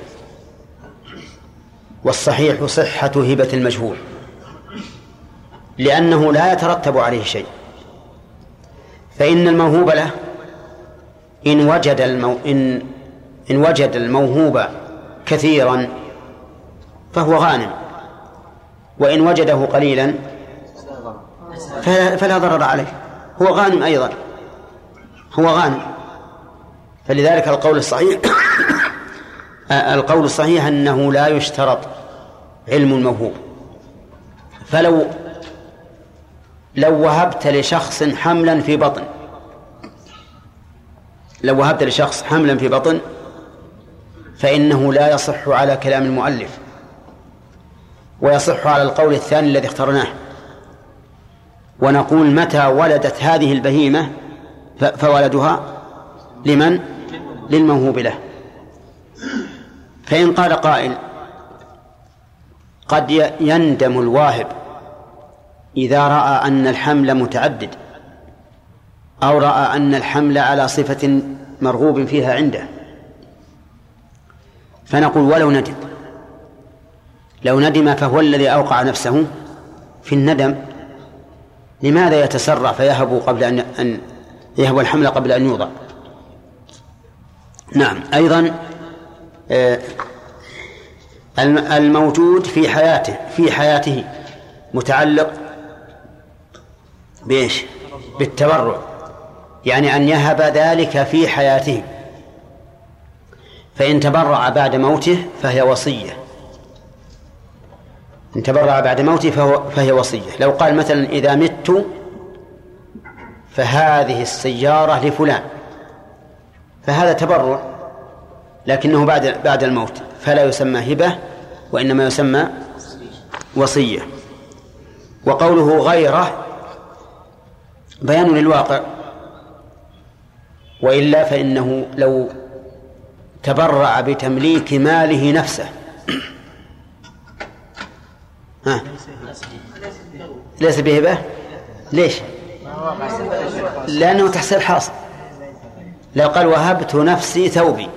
والصحيح صحة هبة المجهول. لأنه لا يترتب عليه شيء. فإن الموهوب له إن وجد المو إن إن وجد الموهوب كثيرا فهو غانم. وإن وجده قليلا فلا, ضرر عليه. هو غانم أيضا. هو غانم. فلذلك القول الصحيح القول الصحيح أنه لا يشترط علم الموهوب فلو لو وهبت لشخص حملا في بطن. لو وهبت لشخص حملا في بطن فإنه لا يصح على كلام المؤلف ويصح على القول الثاني الذي اخترناه. ونقول متى ولدت هذه البهيمة فولدها؟ لمن؟ للموهوب له. فإن قال قائل قد يندم الواهب إذا رأى أن الحمل متعدد أو رأى أن الحمل على صفة مرغوب فيها عنده. فنقول ولو ندم. لو ندم فهو الذي أوقع نفسه في الندم لماذا يتسرع فيهب قبل أن أن يهب الحمل قبل أن يوضع؟ نعم أيضا آه، الموجود في حياته في حياته متعلق بإيش؟ بالتبرع يعني أن يهب ذلك في حياته. فإن تبرع بعد موته فهي وصية. إن تبرع بعد موته فهو فهي وصية. لو قال مثلا إذا مت فهذه السيارة لفلان فهذا تبرع لكنه بعد بعد الموت فلا يسمى هبة وإنما يسمى وصية. وقوله غيره بيان للواقع. وإلا فإنه لو تبرع بتمليك ماله نفسه ها. ليس بهبة ليش؟ لأنه تحصيل حاصل. لو قال وهبت نفسي ثوبي.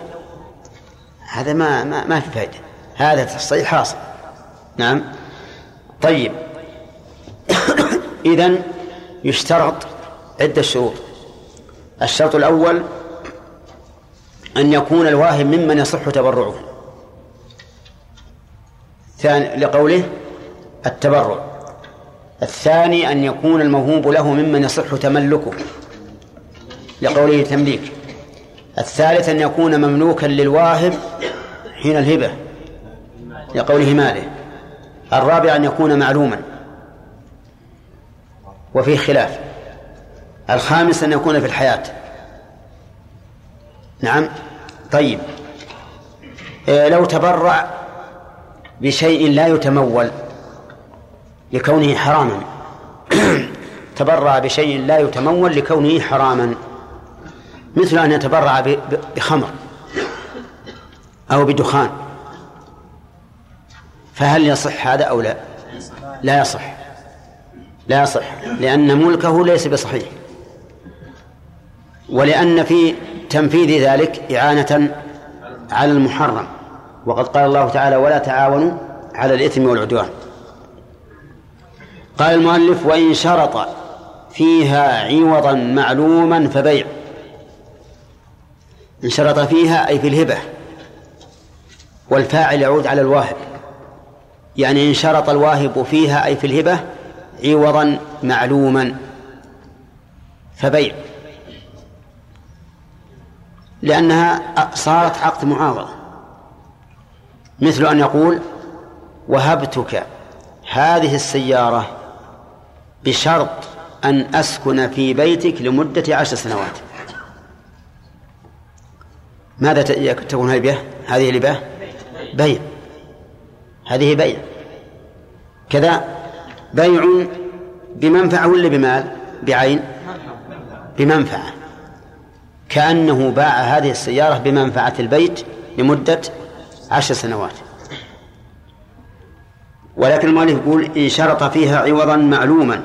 هذا ما ما, ما في فائدة هذا تحصيل حاصل. نعم. طيب. إذا يشترط عدة شروط. الشرط الأول أن يكون الواهب ممن يصح تبرعه. ثاني لقوله التبرع. الثاني أن يكون الموهوب له ممن يصح تملكه لقوله تمليك الثالث أن يكون مملوكا للواهب حين الهبة لقوله ماله. الرابع أن يكون معلوما وفيه خلاف. الخامس أن يكون في الحياة. نعم. طيب. إيه لو تبرع بشيء لا يتمول لكونه حراما. تبرع بشيء لا يتمول لكونه حراما. مثل أن يتبرع بخمر أو بدخان. فهل يصح هذا أو لا؟ لا يصح. لا يصح. لأن ملكه ليس بصحيح. ولأن في تنفيذ ذلك إعانة على المحرم. وقد قال الله تعالى ولا تعاونوا على الإثم والعدوان. قال المؤلف وإن شرط فيها عوضا معلوما فبيع. إن شرط فيها أي في الهبة والفاعل يعود على الواهب. يعني إن شرط الواهب فيها أي في الهبة عوضا معلوما فبيع. لأنها صارت عقد معاوضة. مثل أن يقول وهبتك هذه السيارة بشرط أن أسكن في بيتك لمدة عشر سنوات. ماذا تكون هذه هذه الهبة بيع. هذه بيع. كذا بيع بمنفعة ولا بمال؟ بعين. بمنفعة. كأنه باع هذه السيارة بمنفعة البيت لمدة عشر سنوات. ولكن المؤلف يقول إن شرط فيها عوضا معلوما.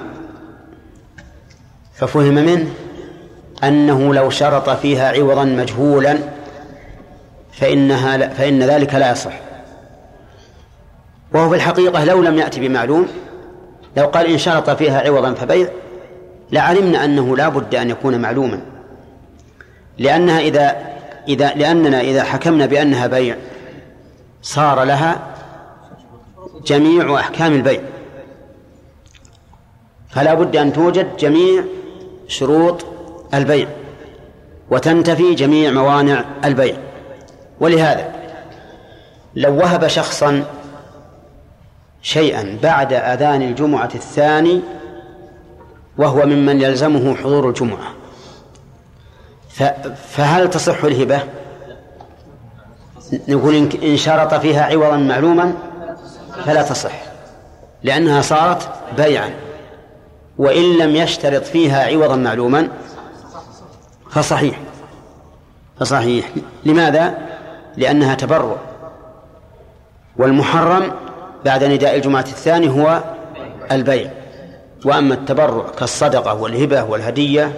ففهم منه أنه لو شرط فيها عوضا مجهولا فإنها فإن ذلك لا يصح. وهو في الحقيقة لو لم يأتي بمعلوم لو قال إن شرط فيها عوضا فبيع لعلمنا أنه لا بد أن يكون معلوما. لأنها إذا إذا لأننا إذا حكمنا بأنها بيع صار لها جميع أحكام البيع. فلا بد أن توجد جميع شروط البيع وتنتفي جميع موانع البيع. ولهذا لو وهب شخصا شيئا بعد أذان الجمعة الثاني وهو ممن يلزمه حضور الجمعة فهل تصح الهبة؟ نقول إن شرط فيها عوضا معلوما؟ فلا تصح لأنها صارت بيعا وإن لم يشترط فيها عوضا معلوما فصحيح فصحيح. لماذا؟ لأنها تبرع. والمحرم بعد نداء الجمعة الثاني هو البيع. وأما التبرع كالصدقة والهبة والهدية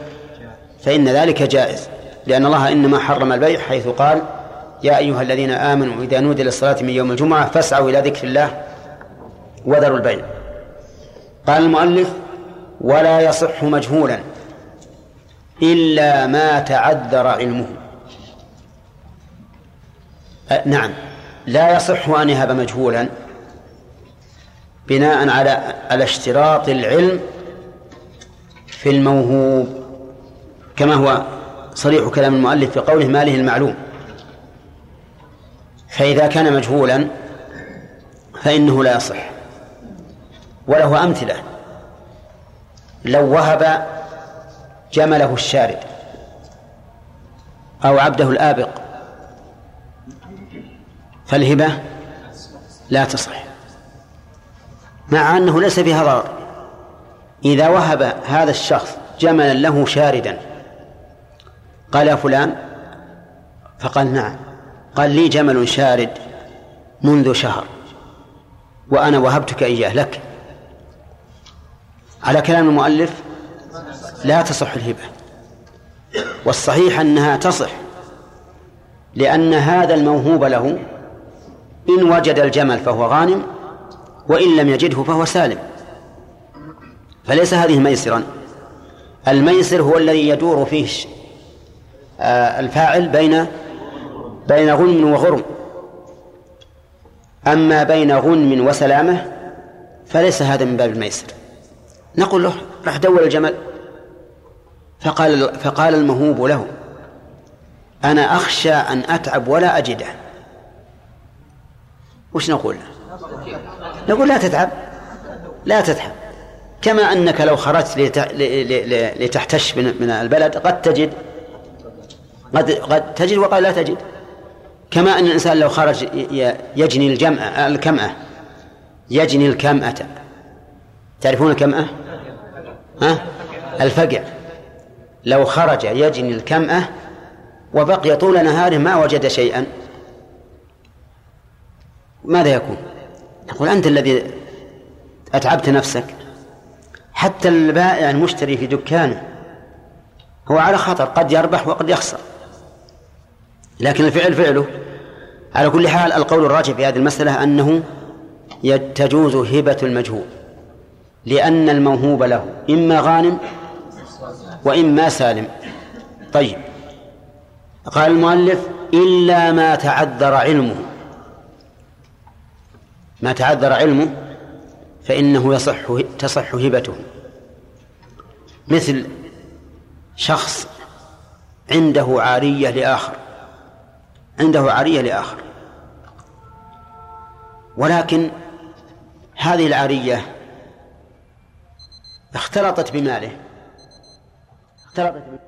فإن ذلك جائز لأن الله إنما حرم البيع حيث قال يا أيها الذين آمنوا إذا نودي للصلاة من يوم الجمعة فاسعوا إلى ذكر الله وذروا البيع. قال المؤلف ولا يصح مجهولا إلا ما تعذر علمه. نعم. لا يصح أن يهب مجهولا بناء على على اشتراط العلم في الموهوب كما هو صريح كلام المؤلف في قوله ماله المعلوم. فإذا كان مجهولا فإنه لا يصح. وله أمثلة. لو وهب جمله الشارد أو عبده الآبق فالهبة لا تصح. مع أنه ليس فيها ضرر. إذا وهب هذا الشخص جملا له شاردا قال يا فلان فقال نعم قال لي جمل شارد منذ شهر وأنا وهبتك إياه لك. على كلام المؤلف لا تصح الهبة والصحيح أنها تصح لأن هذا الموهوب له إن وجد الجمل فهو غانم وإن لم يجده فهو سالم. فليس هذه ميسرا. الميسر هو الذي يدور فيه الفاعل بين بين غنم وغرم. أما بين غنم وسلامة فليس هذا من باب الميسر. نقول له راح دور الجمل. فقال فقال المهوب له أنا أخشى أن أتعب ولا أجده. وش نقول له؟ نقول لا تتعب لا تتعب. كما أنك لو خرجت لتحتش من البلد قد تجد قد قد تجد وقد لا تجد. كما أن الإنسان لو خرج يجني الجمع الكمأة يجني الكمأة. تعرفون الكمأة؟ ها؟ الفقع لو خرج يجني الكمأة وبقي طول نهاره ما وجد شيئا. ماذا يكون؟ يقول أنت الذي أتعبت نفسك. حتى البائع المشتري في دكانه هو على خطر قد يربح وقد يخسر. لكن الفعل فعله. على كل حال القول الراجح في هذه المسألة أنه تجوز هبة المجهول. لأن الموهوب له إما غانم وإما سالم. طيب. قال المؤلف إلا ما تعذر علمه. ما تعذر علمه فإنه يصح تصح هبته. مثل شخص عنده عارية لآخر. عنده عارية لآخر. ولكن هذه العارية اختلطت بماله. اختلطت بماله.